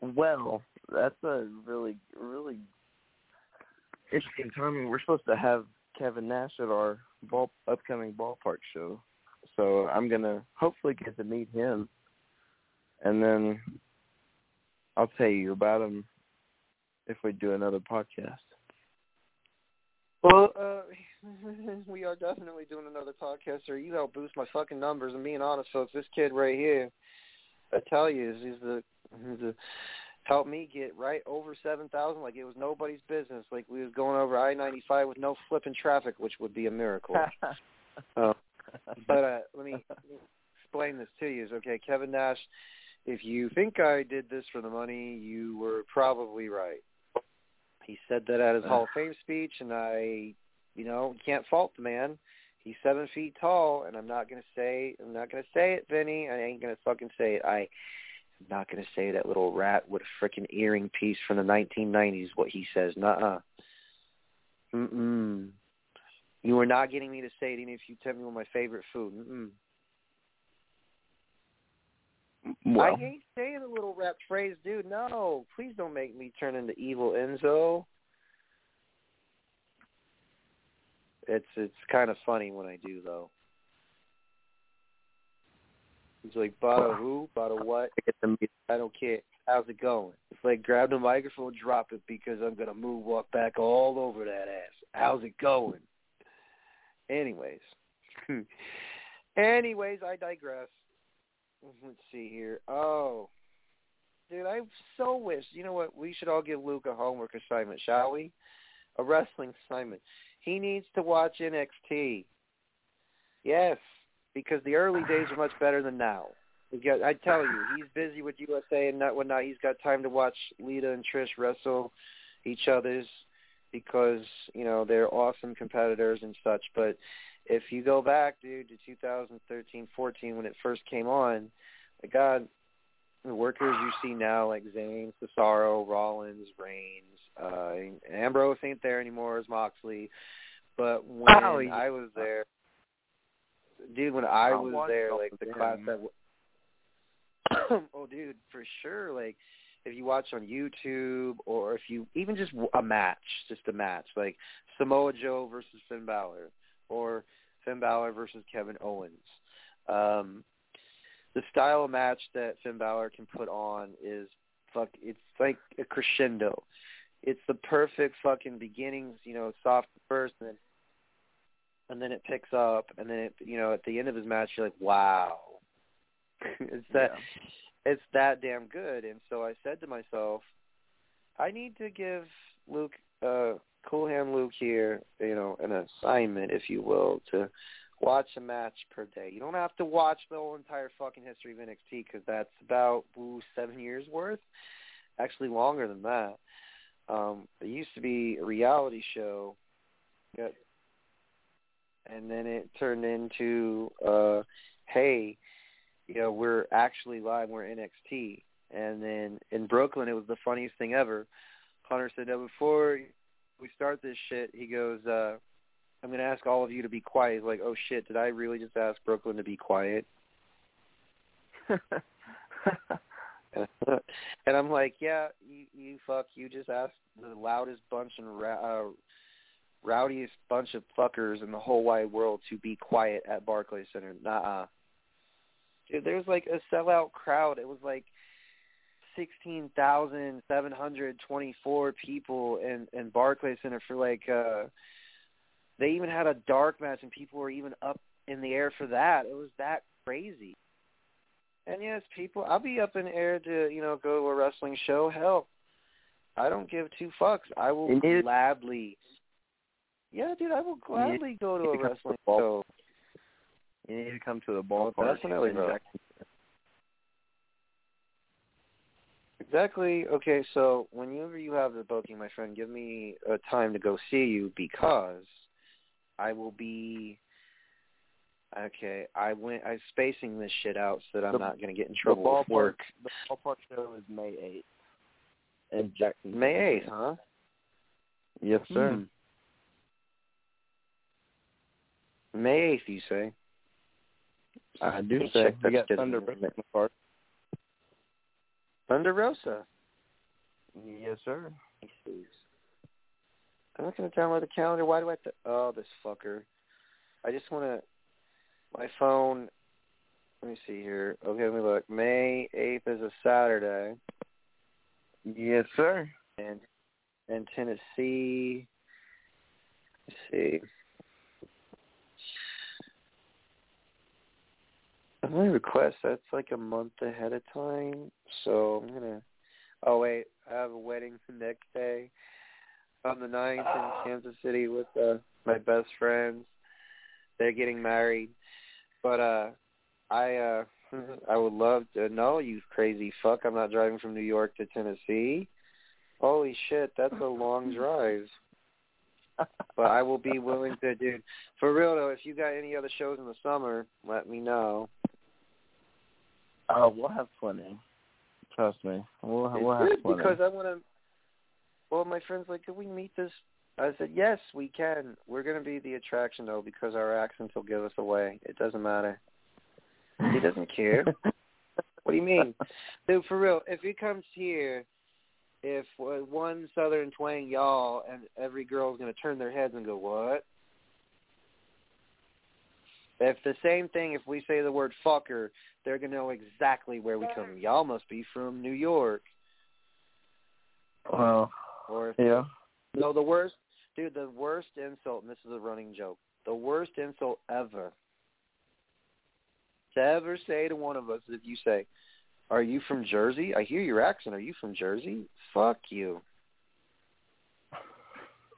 Well, that's a really really interesting timing. We're supposed to have Kevin Nash at our ball upcoming ballpark show. So I'm gonna hopefully get to meet him and then I'll tell you about him if we do another podcast. Well, uh, we are definitely doing another podcast, or You help boost my fucking numbers. And being honest, folks, this kid right here, I tell you, is he's the he's the helped me get right over seven thousand like it was nobody's business. Like we was going over I ninety five with no flipping traffic, which would be a miracle. uh, but uh, let me explain this to you. Is okay, Kevin Nash. If you think I did this for the money, you were probably right. He said that at his Hall of Fame speech, and I, you know, can't fault the man. He's seven feet tall, and I'm not gonna say, I'm not gonna say it, Vinny. I ain't gonna fucking say it. I I'm not going to say that little rat with a freaking earring piece from the 1990s, what he says. Nuh-uh. Mm-mm. You are not getting me to say it even if you tell me what my favorite food. Mm-mm. Well, I hate saying the little rap phrase, dude. No, please don't make me turn into evil Enzo. It's it's kind of funny when I do though. He's like, bada who? Bada what? I don't care. How's it going? It's like grab the microphone, drop it because I'm gonna move walk back all over that ass. How's it going? Anyways. Anyways, I digress. Let's see here. Oh. Dude, I so wish you know what, we should all give Luke a homework assignment, shall we? A wrestling assignment. He needs to watch NXT. Yes because the early days are much better than now. I tell you, he's busy with USA and not whatnot. He's got time to watch Lita and Trish wrestle each other's because you know they're awesome competitors and such. But if you go back, dude, to 2013, 14 when it first came on, my God, the workers you see now like Zayn, Cesaro, Rollins, Reigns, uh, Ambrose ain't there anymore as Moxley. But when Oh, yeah. I was there, dude, when I I'll was there, like the class that. W- oh, dude, for sure. Like, if you watch on YouTube, or if you even just a match, just a match, like Samoa Joe versus Finn Balor, or Finn Balor versus Kevin Owens. Um, the style of match that Finn Balor can put on is fuck. It's like a crescendo. It's the perfect fucking beginnings, you know, soft first, and then and then it picks up, and then it, you know, at the end of his match, you're like, wow, it's that, it's that damn good. And so I said to myself, I need to give Luke, uh, Cool Hand Luke here, you know, an assignment, if you will, to watch a match per day. You don't have to watch the whole entire fucking history of NXT because that's about ooh, seven years worth. Actually, longer than that. Um, it used to be a reality show. Got and then it turned into uh hey you know we're actually live we're nxt and then in brooklyn it was the funniest thing ever hunter said now before we start this shit he goes uh i'm going to ask all of you to be quiet like oh shit did i really just ask brooklyn to be quiet and i'm like yeah you you fuck you just asked the loudest bunch and ra- uh rowdiest bunch of fuckers in the whole wide world to be quiet at Barclays Center. Nah. There was like a sellout crowd. It was like sixteen thousand seven hundred twenty four people in in Barclays Center for like uh they even had a dark match and people were even up in the air for that. It was that crazy. And yes, people I'll be up in the air to, you know, go to a wrestling show. Hell. I don't give two fucks. I will need- gladly yeah, dude, I will gladly go to a to to wrestling the show. You need to come to the ballpark. Oh, definitely, in bro. Exactly. Okay, so whenever you have the booking, my friend, give me a time to go see you because I will be. Okay, I went. I'm spacing this shit out so that I'm The- not going to get in The trouble with ballpark, work. the ballpark show is May eighth in Jackson. May eighth, huh? Yes, sir. Hmm. May eighth, you say? I do Check say that we got schedule. Thunder Rosa in the park. Thunder Rosa. Yes, sir. I'm not going to download the calendar. Why do I have to? Oh, this fucker. I just want to. My phone. Let me see here. Okay, let me look. May 8th is a Saturday, Yes, sir. and and Tennessee. Let's see. My request, that's like a month ahead of time. So I'm gonna oh wait, I have a wedding the next day on the ninth in Kansas City with uh my best friends. They're getting married. But uh I uh I would love to know you crazy fuck. I'm not driving from New York to Tennessee. Holy shit, that's a long drive. but I will be willing to, dude. For real though, if you got any other shows in the summer, let me know. Oh, we'll have plenty. Trust me, we'll we'll have plenty. because I want to. Well, my friend's like, "Can we meet this?" I said, "Yes, we can. We're going to be the attraction though because our accents will give us away. It doesn't matter. He doesn't care. what do you mean, dude? For real, if he comes here, if uh, one Southern twang y'all, and every girl's going to turn their heads and go, "What?" If the same thing, if we say the word fucker, they're gonna know exactly where we come. from. Y'all must be from New York, well, or yeah. no, the worst, dude, the worst insult, and this is a running joke, the worst insult ever to ever say to one of us is if you say, "Are you from Jersey? I hear your accent. Are you from Jersey? Fuck you."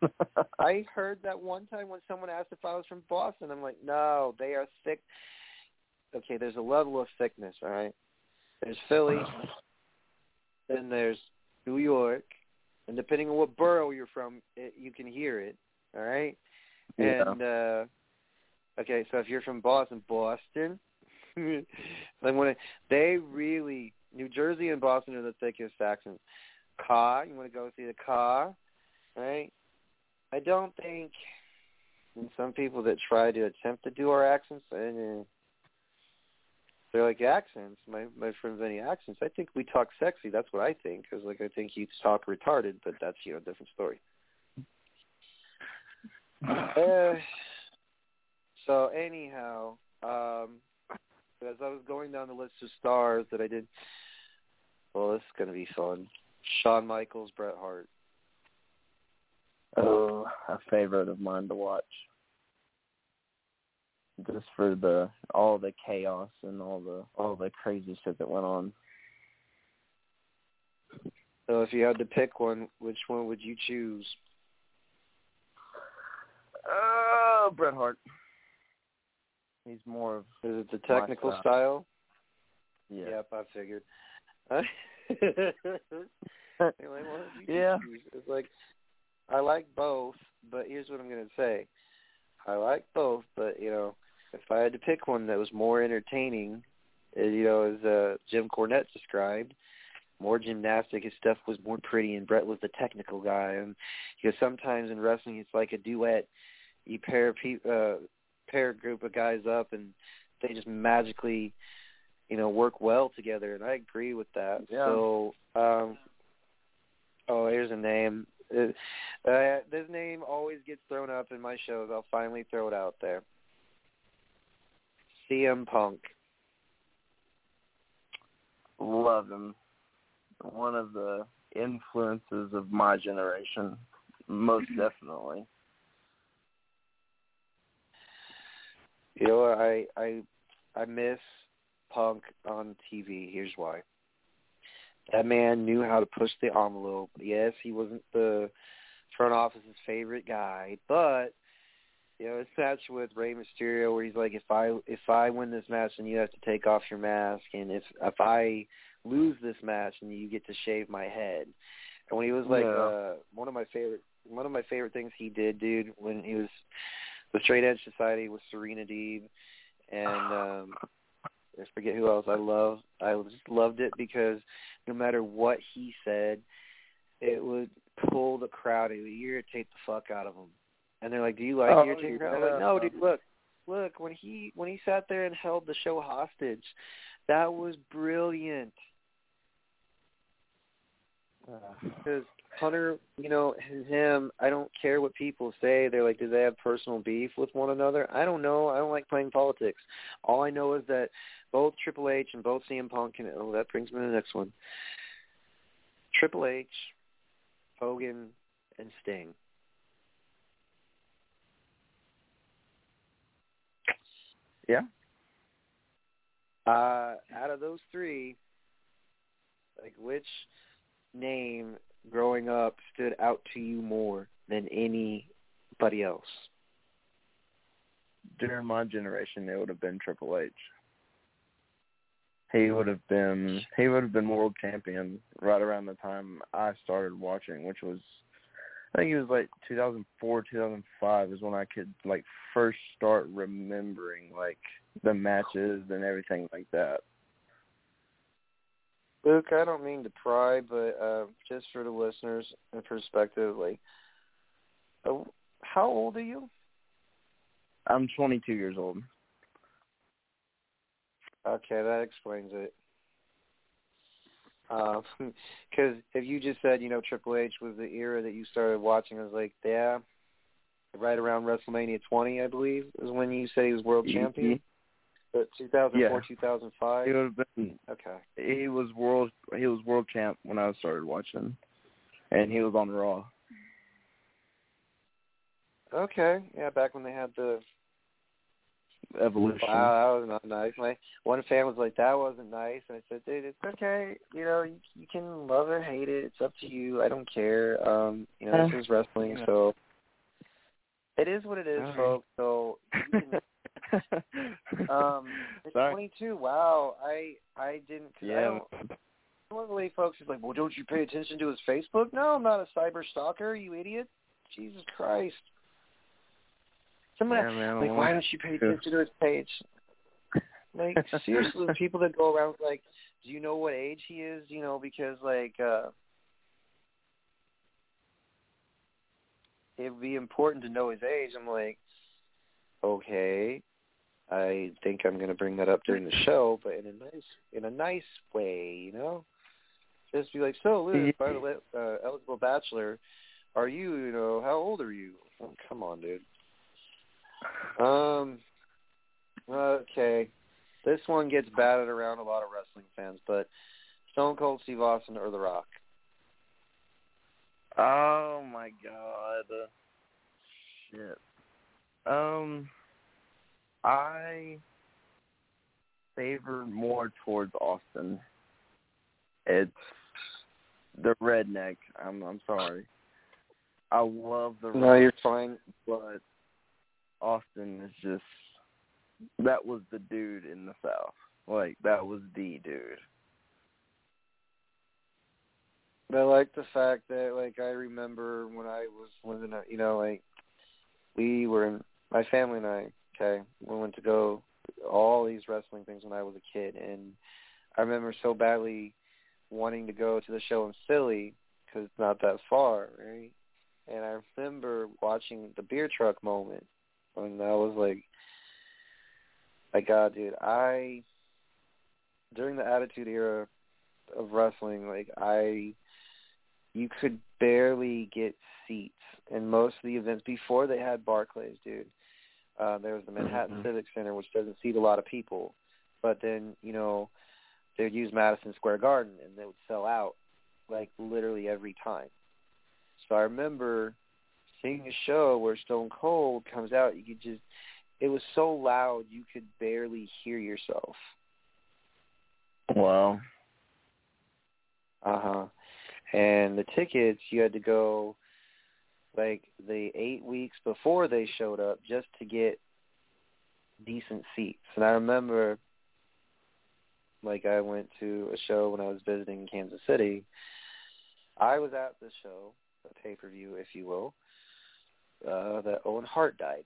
I heard that one time when someone asked if I was from Boston. I'm like, no, they are thick. Okay, there's a level of thickness, all right? There's Philly, uh-huh. then there's New York, and depending on what borough you're from, it, you can hear it, all right? Yeah. And, uh, okay, so if you're from Boston, Boston, then when it, they really, New Jersey and Boston are the thickest accents. Car, you want to go see the car, right? I don't think and some people that try to attempt to do our accents, and uh, they're like accents. My my friends, any accents? I think we talk sexy. That's what I think. Because like I think you talk retarded, but that's you know a different story. uh, so anyhow, um, as I was going down the list of stars that I did, well, this is gonna be fun. Shawn Michaels, Bret Hart. Oh, a favorite of mine to watch. Just for the all the chaos and all the all the crazy shit that went on. So if you had to pick one, which one would you choose? Oh, Bret Hart. He's more of Is it the technical style. style? yeah. Yep, I figured. What you Yeah. choose? It's like I like both, but here's what I'm gonna say. I like both, but you know, if I had to pick one that was more entertaining, uh, you know, as uh, Jim Cornette described, more gymnastic. His stuff was more pretty, and Bret was the technical guy. And because sometimes in wrestling, it's like a duet. You pair a pe- uh, pair a group of guys up, and they just magically, you know, work well together. And I agree with that. Yeah. So, um, oh, here's a name. Uh, uh, this name always gets thrown up in my shows. I'll finally throw it out there. CM Punk. Love him. One of the influences of my generation. Most definitely. You know, what? I I I miss Punk on TV. Here's why. That man knew how to push the envelope. Yes, he wasn't the front office's favorite guy, but you know, his match with Rey Mysterio where he's like, if I if I win this match, then you have to take off your mask, and if if I lose this match, then you get to shave my head. And when he was like, Yeah. uh one of my favorite one of my favorite things he did, dude, when he was the Straight Edge Society with Serena Deeb and um I forget who else I love. I just loved it because no matter what he said, it would pull the crowd. It would irritate the fuck out of them. And they're like, "Do you like Oh, the crowd?" I'm like, "No, dude. Look, look. When he when he sat there and held the show hostage, that was brilliant." Because Hunter, you know, him, I don't care what people say. They're like, do they have personal beef with one another? I don't know. I don't like playing politics. All I know is that both Triple H and both CM Punk, and oh, that brings me to the next one. Triple H, Hogan, and Sting. Yeah. Uh, out of those three, like which name growing up stood out to you more than anybody else? During my generation, it would have been Triple H. He would have been he would have been world champion right around the time I started watching, which was I think it was like 2004, 2005 is when I could like first start remembering like the matches and everything like that. Luke, I don't mean to pry, but uh, just for the listeners in perspective, like, uh, how old are you? I'm 22 years old. Okay, that explains it. Because um, if you just said, you know, Triple H was the era that you started watching, I was like, yeah, right around WrestleMania 20, I believe, is when you said he was world champion. But 2004, Yeah. 2005. He would have been Okay. he was world he was world champ when I started watching, and he was on Raw. Okay. Yeah, back when they had the Evolution. Wow, that was not nice. My one fan was like, "That wasn't nice," and I said, "Dude, it's okay. You know, you, you can love or hate it. It's up to you. I don't care. Um, you know, this is wrestling, yeah. so it is what it is, All right. folks. So, you can, um, it's Sorry. 22. Wow, I I didn't. Cause I Yeah. don't, normally, folks is like, "Well, don't you pay attention to his Facebook?" No, I'm not a cyber stalker. You idiot. Jesus Christ. Somebody Yeah, man, like, why don't you pay attention to his page? Like, seriously, the people that go around like, do you know what age he is? You know, because like, uh it'd be important to know his age. I'm like, okay, I think I'm gonna bring that up during the show, but in a nice, in a nice way, you know. Just be like, so Liz, by the way, uh, eligible bachelor, are you? You know, how old are you? Oh, come on, dude. Um. Okay, this one gets batted around a lot of wrestling fans, but Stone Cold Steve Austin or The Rock. Oh my god. Shit. Um I favor more towards Austin. It's the redneck. I'm I'm sorry. I love the No, Rock, you're fine. but Austin is just that was the dude in the South. Like that was the dude. But I like the fact that like I remember when I was living, you know, like we were in my family and I. Okay, we went to go all these wrestling things when I was a kid, and I remember so badly wanting to go to the show in Philly because it's not that far, right? And I remember watching the beer truck moment I was like, my God, dude, I during the Attitude Era of wrestling, like I you could barely get seats in most of the events before they had Barclays, dude. Uh, there was the Manhattan Mhm. Civic Center, which doesn't seat a lot of people, but then you know they'd use Madison Square Garden, and they would sell out like literally every time. So I remember seeing a show where Stone Cold comes out. You could just it was so loud you could barely hear yourself. Wow. Uh huh. And the tickets you had to go like the eight weeks before they showed up just to get decent seats. And I remember like I went to a show when I was visiting Kansas City. I was at the show, a pay per view if you will, uh that Owen Hart died.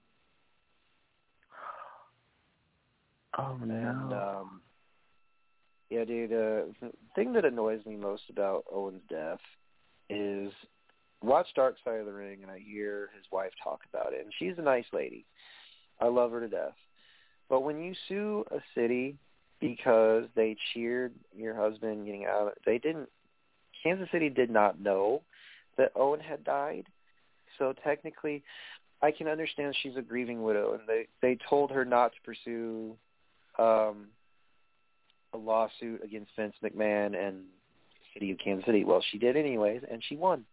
Oh And no. um yeah, dude, uh the thing that annoys me most about Owen's death is watch Dark Side of the Ring and I hear his wife talk about it and she's a nice lady. I love her to death. But when you sue a city because they cheered your husband getting out they didn't Kansas City did not know that Owen had died. So technically I can understand she's a grieving widow and they they told her not to pursue um a lawsuit against Vince McMahon and city of Kansas City. Well, she did anyways, and she won.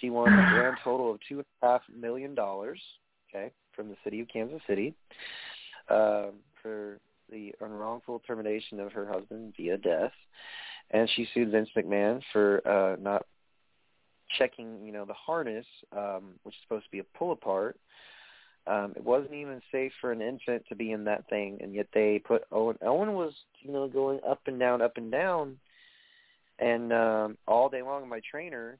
She won a grand total of two and a half million dollars, okay, from the city of Kansas City, um, for the unwrongful termination of her husband via death, and she sued Vince McMahon for uh, not checking, you know, the harness, um, which is supposed to be a pull apart. Um, it wasn't even safe for an infant to be in that thing, and yet they put Owen. Owen was, you know, going up and down, up and down, and um, all day long. My trainer,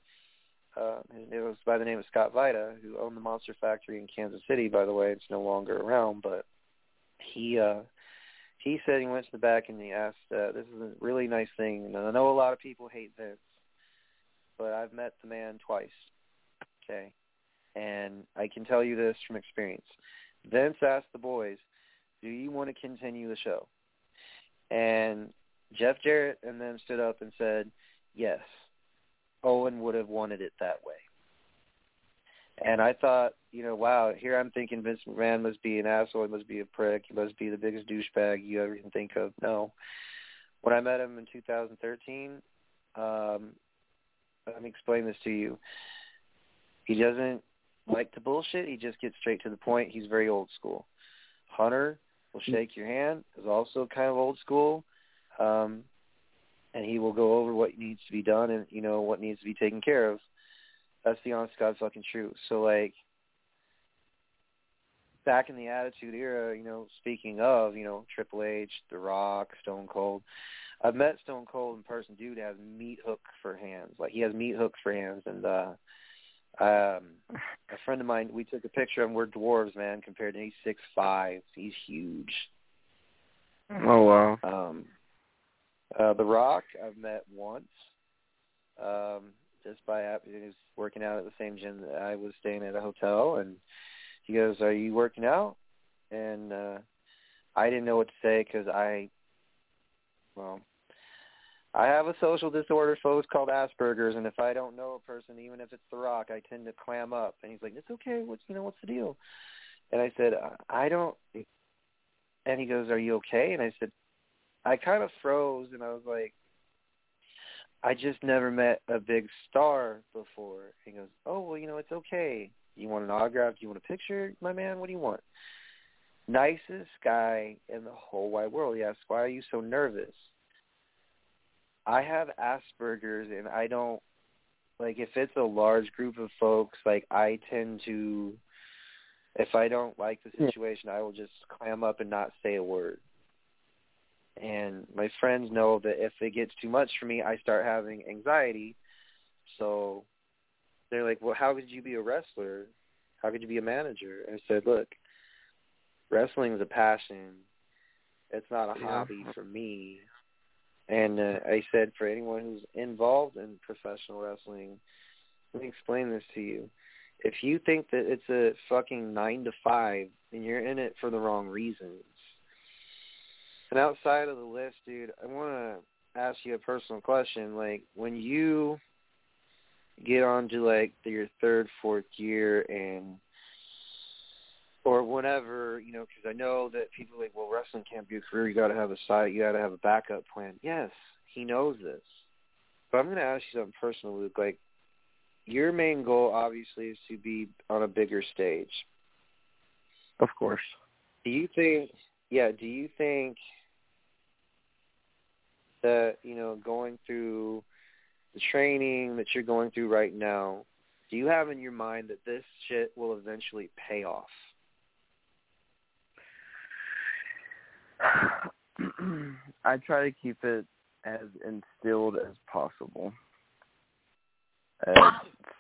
uh, it was by the name of Scott Vita, who owned the Monster Factory in Kansas City. By the way, it's no longer around, but he uh, he said he went to the back and he asked, uh, "This is a really nice thing." And I know a lot of people hate Vince, but I've met the man twice. Okay, and I can tell you this from experience. Vince asked the boys, "Do you want to continue the show?" And Jeff Jarrett and them stood up and said, "Yes." Owen would have wanted it that way. And I thought, you know, wow, here I'm thinking Vince McMahon must be an asshole, he must be a prick, he must be the biggest douchebag you ever can think of. No. When I met him in 2013, um, let me explain this to you. He doesn't like to bullshit. He just gets straight to the point. He's very old school. Hunter will shake your hand. Is also kind of old school, um, and he will go over what needs to be done and you know what needs to be taken care of. That's the honest God fucking truth. So like back in the Attitude Era, you know, speaking of, you know, Triple H, The Rock, Stone Cold, I've met Stone Cold in person. Dude has meat hooks for hands. Like he has meat hooks for hands, and uh um a friend of mine, we took a picture of him. We're dwarves, man. Compared to he's six five, he's huge. Oh wow. Um, uh, the Rock, I've met once. Um, just by he was working out at the same gym that I was staying at a hotel, and he goes, "Are you working out?" And uh, I didn't know what to say because I, well, I have a social disorder, folks, called Asperger's, and if I don't know a person, even if it's The Rock, I tend to clam up. And he's like, "It's okay. What's you know what's the deal?" And I said, "I don't." And he goes, "Are you okay?" And I said, I kind of froze, and I was like, I just never met a big star before. He goes, oh, well, you know, it's okay. You want an autograph? Do you want a picture, my man? What do you want? Nicest guy in the whole wide world. He asks, why are you so nervous? I have Asperger's, and I don't, like, if it's a large group of folks, like, I tend to, if I don't like the hmm. situation, I will just clam up and not say a word and my friends know that if it gets too much for me, I start having anxiety. So they're like, "Well, how could you be a wrestler? How could you be a manager?" I said, "Look, wrestling is a passion. It's not a Yeah. hobby for me." And uh, I said, for anyone who's involved in professional wrestling, let me explain this to you. If you think that it's a fucking nine to five, then you're in it for the wrong reasons. And outside of the list, dude, I want to ask you a personal question. Like, when you get on to like your third, fourth year, and or whenever, you know, because I know that people are like, well, wrestling can't be a career. You got to have a side. You got to have a backup plan. Yes, he knows this. But I'm going to ask you something personal, Luke. Like, your main goal, obviously, is to be on a bigger stage. Of course. Do you think? Yeah. Do you think that you know going through the training that you're going through right now? Do you have in your mind that this shit will eventually pay off? I try to keep it as instilled as possible. Uh,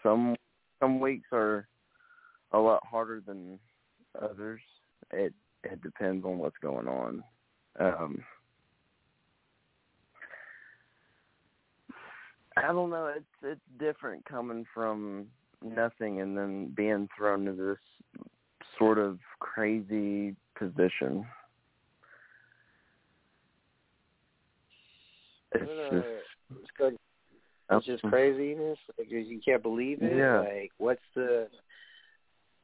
some some weeks are a lot harder than others. It it depends on what's going on. Um, I don't know. It's it's different coming from nothing and then being thrown into this sort of crazy position. It's just it's just craziness. Like you you can't believe it. Yeah. Like what's the?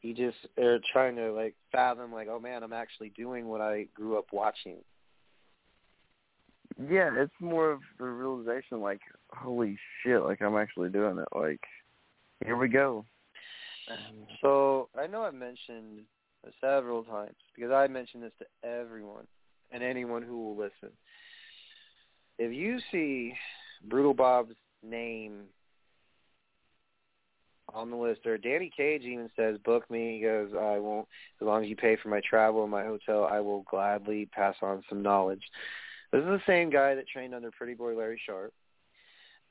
You just are trying to like fathom like, oh man, I'm actually doing what I grew up watching. Yeah, it's more of the realization, like, holy shit, like I'm actually doing it. Like, here we go. So I know I've mentioned several times because I mention this to everyone. and anyone who will listen. If you see Brutal Bob's name on the list, or Danny Cage even says, "Book me." He goes, "I won't as long as you pay for my travel and my hotel. I will gladly pass on some knowledge." This is the same guy that trained under Pretty Boy Larry Sharpe.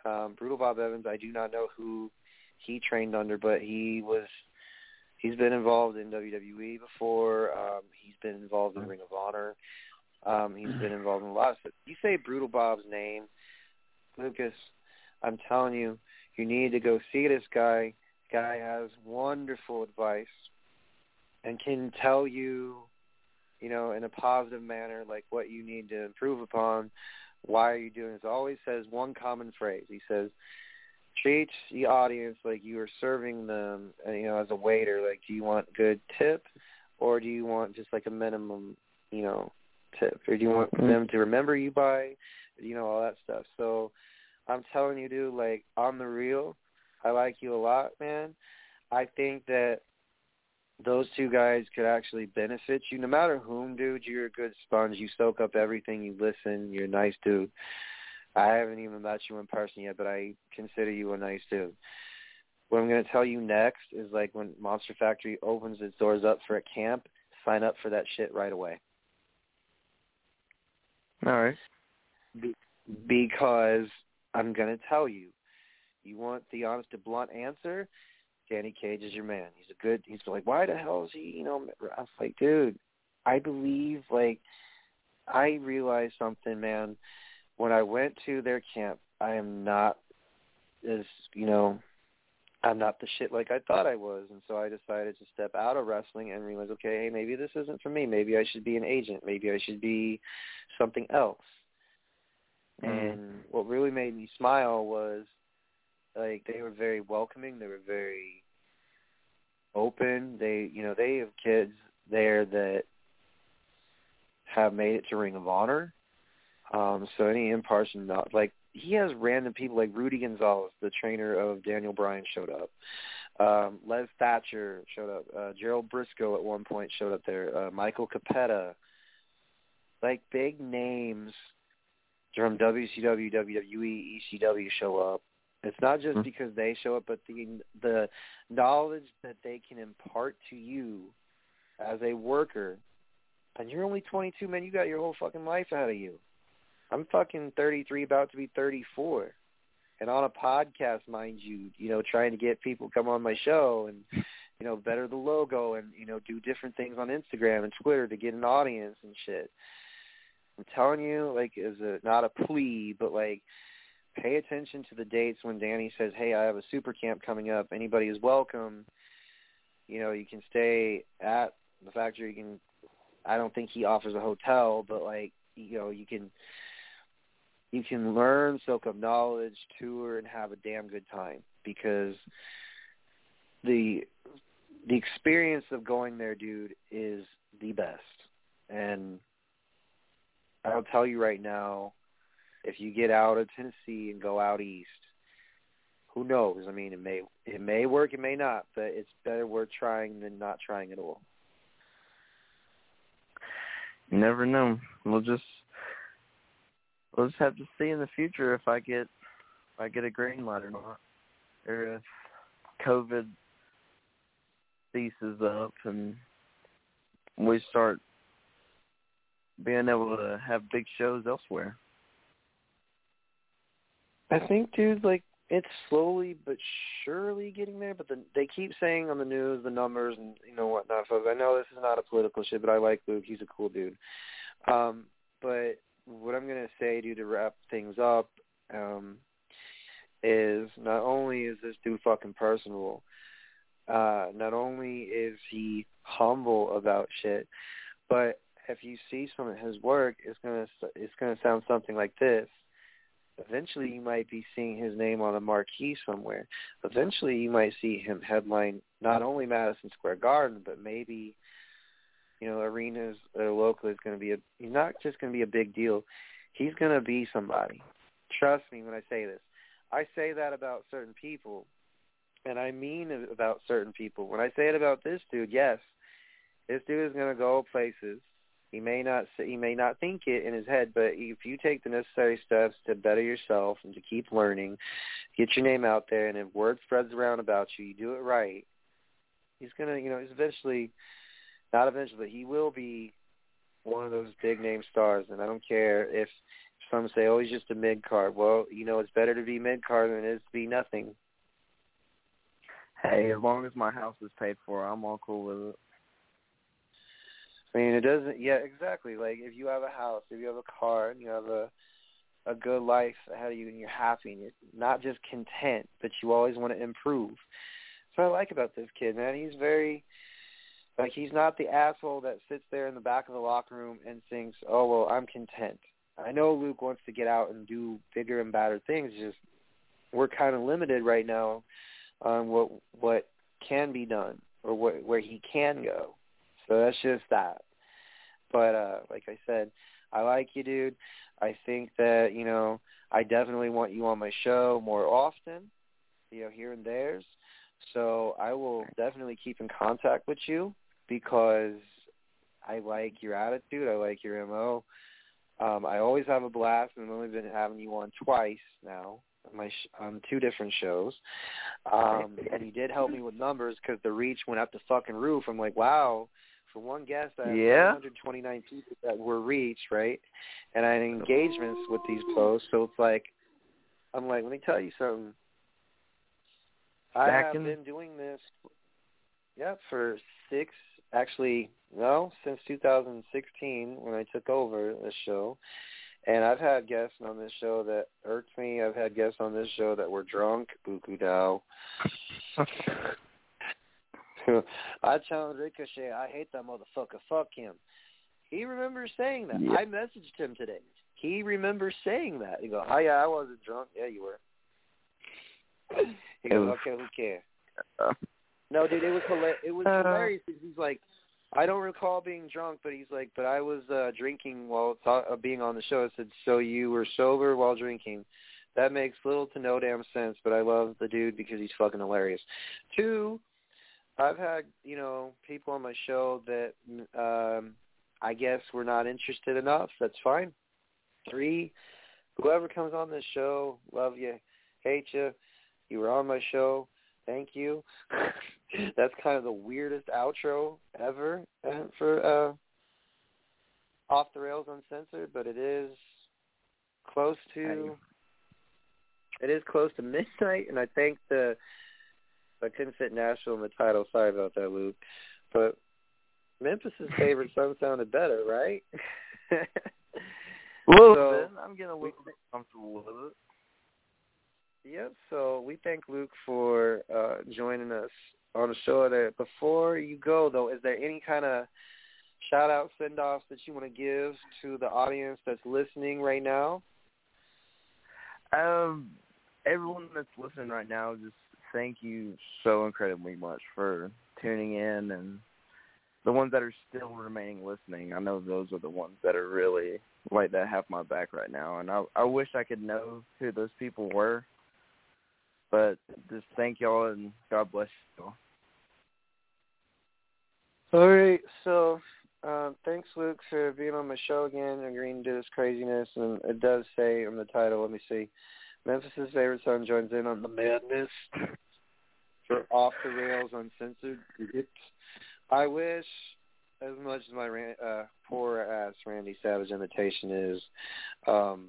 Um, Brutal Bob Evans. I do not know who he trained under, but he was he's been involved in WWE before. Um, he's been involved in Ring of Honor. Um, he's been involved in a lot of stuff. You say Brutal Bob's name, Lucas. I'm telling you, you need to go see this guy. Guy has wonderful advice and can tell you, you know, in a positive manner, like what you need to improve upon. Why are you doing this? Always says one common phrase. He says, treat the audience like you are serving them, uh, you know, as a waiter. Like, do you want good tip, or do you want just like a minimum, you know, tip, or do you want Mhm. them to remember you by, you know, all that stuff. So, I'm telling you, dude, like on the real, I like you a lot, man. I think that those two guys could actually benefit you. No matter whom, dude, you're a good sponge. You soak up everything. You listen. You're a nice dude. I haven't even met you in person yet, but I consider you a nice dude. What I'm going to tell you next is like when Monster Factory opens its doors up for a camp, sign up for that shit right away. All right. Be- because I'm going to tell you, you want the honest to blunt answer, Danny Cage is your man. He's a good. He's like, why the hell is he? You know, I was like, dude, I believe like I realized something, man. When I went to their camp, I am not as you know, I'm not the shit like I thought I was, and so I decided to step out of wrestling and realize, okay, hey, maybe this isn't for me. Maybe I should be an agent. Maybe I should be something else. Mhm. And what really made me smile was like they were very welcoming. They were very open. They, you know, they have kids there that have made it to Ring of Honor. Um, so any in-person, not like he has random people like Rudy Gonzalez, the trainer of Daniel Bryan, showed up. Um, Les Thatcher showed up. Uh, Gerald Briscoe at one point showed up there. Uh, Michael Capetta, like big names from WCW, WWE, ECW show up. It's not just Mhm. because they show up, but the the knowledge that they can impart to you as a worker. And you're only 22, man. You got your whole fucking life ahead of you. I'm fucking 33, about to be 34, and on a podcast, mind you, you know, trying to get people come on my show and you know better the logo and you know do different things on Instagram and Twitter to get an audience and shit. I'm telling you, like, is a not a plea, but like, pay attention to the dates when Danny says, "Hey, I have a super camp coming up. Anybody is welcome." You know, you can stay at the factory. You can. I don't think he offers a hotel, but like, you know, you can. You can learn, soak up knowledge, tour, and have a damn good time because the the experience of going there, dude, is the best. And I'll tell you right now, if you get out of Tennessee and go out east, who knows? I mean, it may it may work, it may not, but it's better worth trying than not trying at all. Never know. We'll just we'll just have to see in the future if I get if I get a green light or not, or if COVID ceases up and we start being able to have big shows elsewhere. I think, dude, like it's slowly but surely getting there. But the, they keep saying on the news the numbers and you know whatnot. Folks, I know this is not a political shit, but I like Luke. He's a cool dude. Um, but what I'm gonna say, to you to wrap things up, um, is not only is this dude fucking personable, uh, not only is he humble about shit, but if you see some of his work, it's gonna it's gonna sound something like this. Eventually, you might be seeing his name on a marquee somewhere. Eventually, you might see him headline not only Madison Square Garden, but maybe, you know, arenas that are local is going to be a. He's not just going to be a big deal. He's going to be somebody. Trust me when I say this. I say that about certain people, and I mean about certain people. When I say it about this dude, yes, this dude is going to go places He may not he may not think it in his head, but if you take the necessary steps to better yourself and to keep learning, get your name out there, and if word spreads around about you, you do it right. He's gonna, you know, he's eventually, not eventually, he will be one of those big name stars. And I don't care if some say, "Oh, he's just a mid card." Well, you know, it's better to be mid card than it is to be nothing. Hey, as long as my house is paid for, I'm all cool with it. I mean, it doesn't. Yeah, exactly. Like if you have a house, if you have a car, and you have a a good life ahead of you, and you're happy, and you're not just content, but you always want to improve. So I like about this kid, man. He's very like he's not the asshole that sits there in the back of the locker room and thinks, "Oh well, I'm content." I know Luke wants to get out and do bigger and badder things. Just we're kind of limited right now on what what can be done or what where he can go. So that's just that. But uh like I said, I like you, dude. I think that, you know, I definitely want you on my show more often, you know, here and there's. So I will definitely keep in contact with you because I like your attitude. I like your MO. Um, I always have a blast, and I've only been having you on twice now on my sh- on two different shows. Um, and you did help me with numbers because the reach went up the fucking roof. I'm like, wow, for one guest, I have Yeah. 129 people that were reached, right? And I had engagements with these posts, so it's like, I'm like, let me tell you something. I Back have in- been doing this, yeah, for six, actually, no, since 2016 when I took over the show. And I've had guests on this show that irked me. I've had guests on this show that were drunk, buku dow. I challenge Ricochet. I hate that motherfucker. Fuck him. He remembers saying that. Yeah. I messaged him today. He remembers saying that. He goes, "Oh yeah, I wasn't drunk. Yeah, you were." He goes, "Okay, who cares?" No, dude, it was hila- it was Uh. hilarious because he's like, I don't recall being drunk, but he's like, but I was uh drinking while uh, being on the show. I said, so you were sober while drinking. That makes little to no damn sense, but I love the dude because he's fucking hilarious. Two, I've had you know people on my show that um I guess were not interested enough. That's fine. Three, whoever comes on this show, love you, hate you. You were on my show. Thank you. That's kind of the weirdest outro ever uh, for uh, Off the Rails Uncensored, but it is close to it is close to midnight, and I think the I couldn't fit Nashville in the title. Sorry about that, Luke. But Memphis's favorite son sounded better, right? a little So, bit. I'm getting a little bit comfortable with it. Yep. So we thank Luke for uh, joining us on the show. There. Before you go, though, is there any kind of shout out, send offs that you want to give to the audience that's listening right now? Um, everyone that's listening right now, just thank you so incredibly much for tuning in, and the ones that are still remaining listening. I know those are the ones that are really like that have my back right now, and I I wish I could know who those people were, but just thank y'all and God bless y'all. All right. So um, thanks, Luke, for being on my show again, agreeing to this craziness. And it does say on the title, let me see, Memphis's favorite son joins in on the madness for Off the Rails Uncensored. I wish, as much as my uh, poor ass Randy Savage imitation is, um,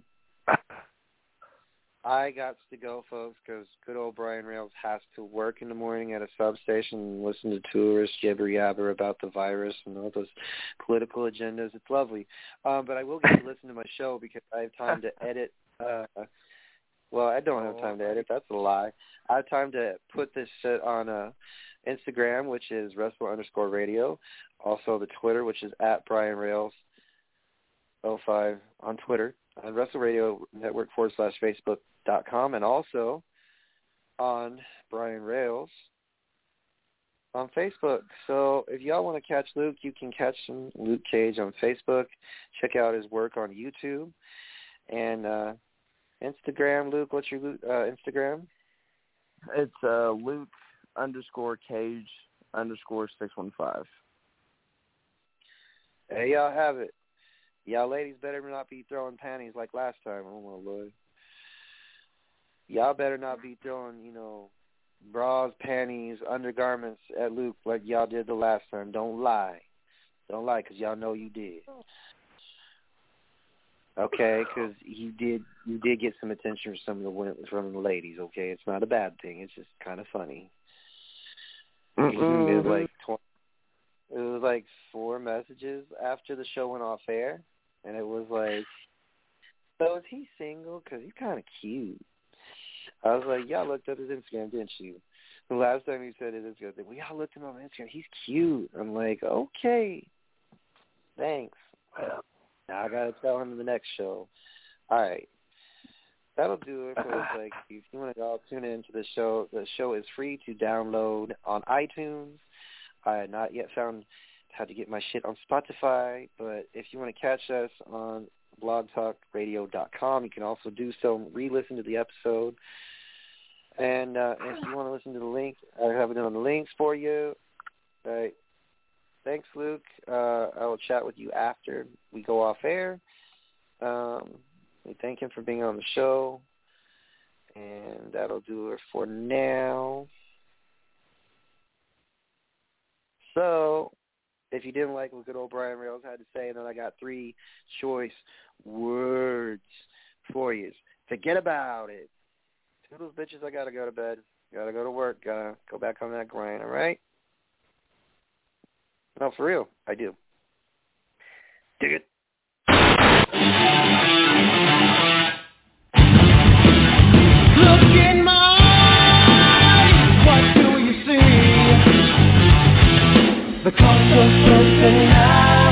I got to go, folks, because good old Brian Rails has to work in the morning at a substation and listen to tourists jibber yabber about the virus and all those political agendas. It's lovely, um, but I will get to listen to my show because I have time to edit. Uh, well, I don't have time to edit. That's a lie. I have time to put this shit on uh, Instagram, which is wrestle underscore radio. Also the Twitter, which is at Brian Rails 05 on Twitter. On Wrestle Radio Network forward slash Facebook dot com and also on Brian Rails on Facebook. So if y'all want to catch Luke, you can catch him, Luke Cage on Facebook. Check out his work on YouTube and uh, Instagram. Luke, what's your uh, Instagram? It's uh Luke underscore Cage underscore six one five. There y'all have it. Y'all ladies better not be throwing panties like last time. Oh my lord. Y'all better not be throwing, you know, bras, panties, undergarments at Luke like y'all did the last time. Don't lie. Don't lie because y'all know you did. Okay, because you did you did get some attention from some of the women, from the ladies. Okay, it's not a bad thing. It's just kind of funny. It was like tw- it was like four messages after the show went off air, and it was like, "So is he single? Because he's kind of cute." I was like, "Y'all looked up his Instagram, didn't you?" The last time he said it is good. We all looked him up on Instagram. He's cute. I'm like, okay, thanks. Well, now I gotta tell him in the next show. All right. That'll do it for like if you want to all tune in to the show, the show is free to download on iTunes. I had not yet found how to get my shit on Spotify, but if you want to catch us on blogtalkradio.com, you can also do so re-listen to the episode. And uh, if you want to listen to the link, I have it on the links for you. All right. Thanks, Luke. Uh, I will chat with you after we go off air. Um, we thank him for being on the show. And that'll do it for now. So, if you didn't like what good old Brian Rails had to say, then I got three choice words for you. Forget about it. Toodles, bitches, I gotta go to bed. Gotta go to work. Gotta go back on that grind, all right? No, for real. I do. Dig it. Look in my eyes, what do you see? Of personality.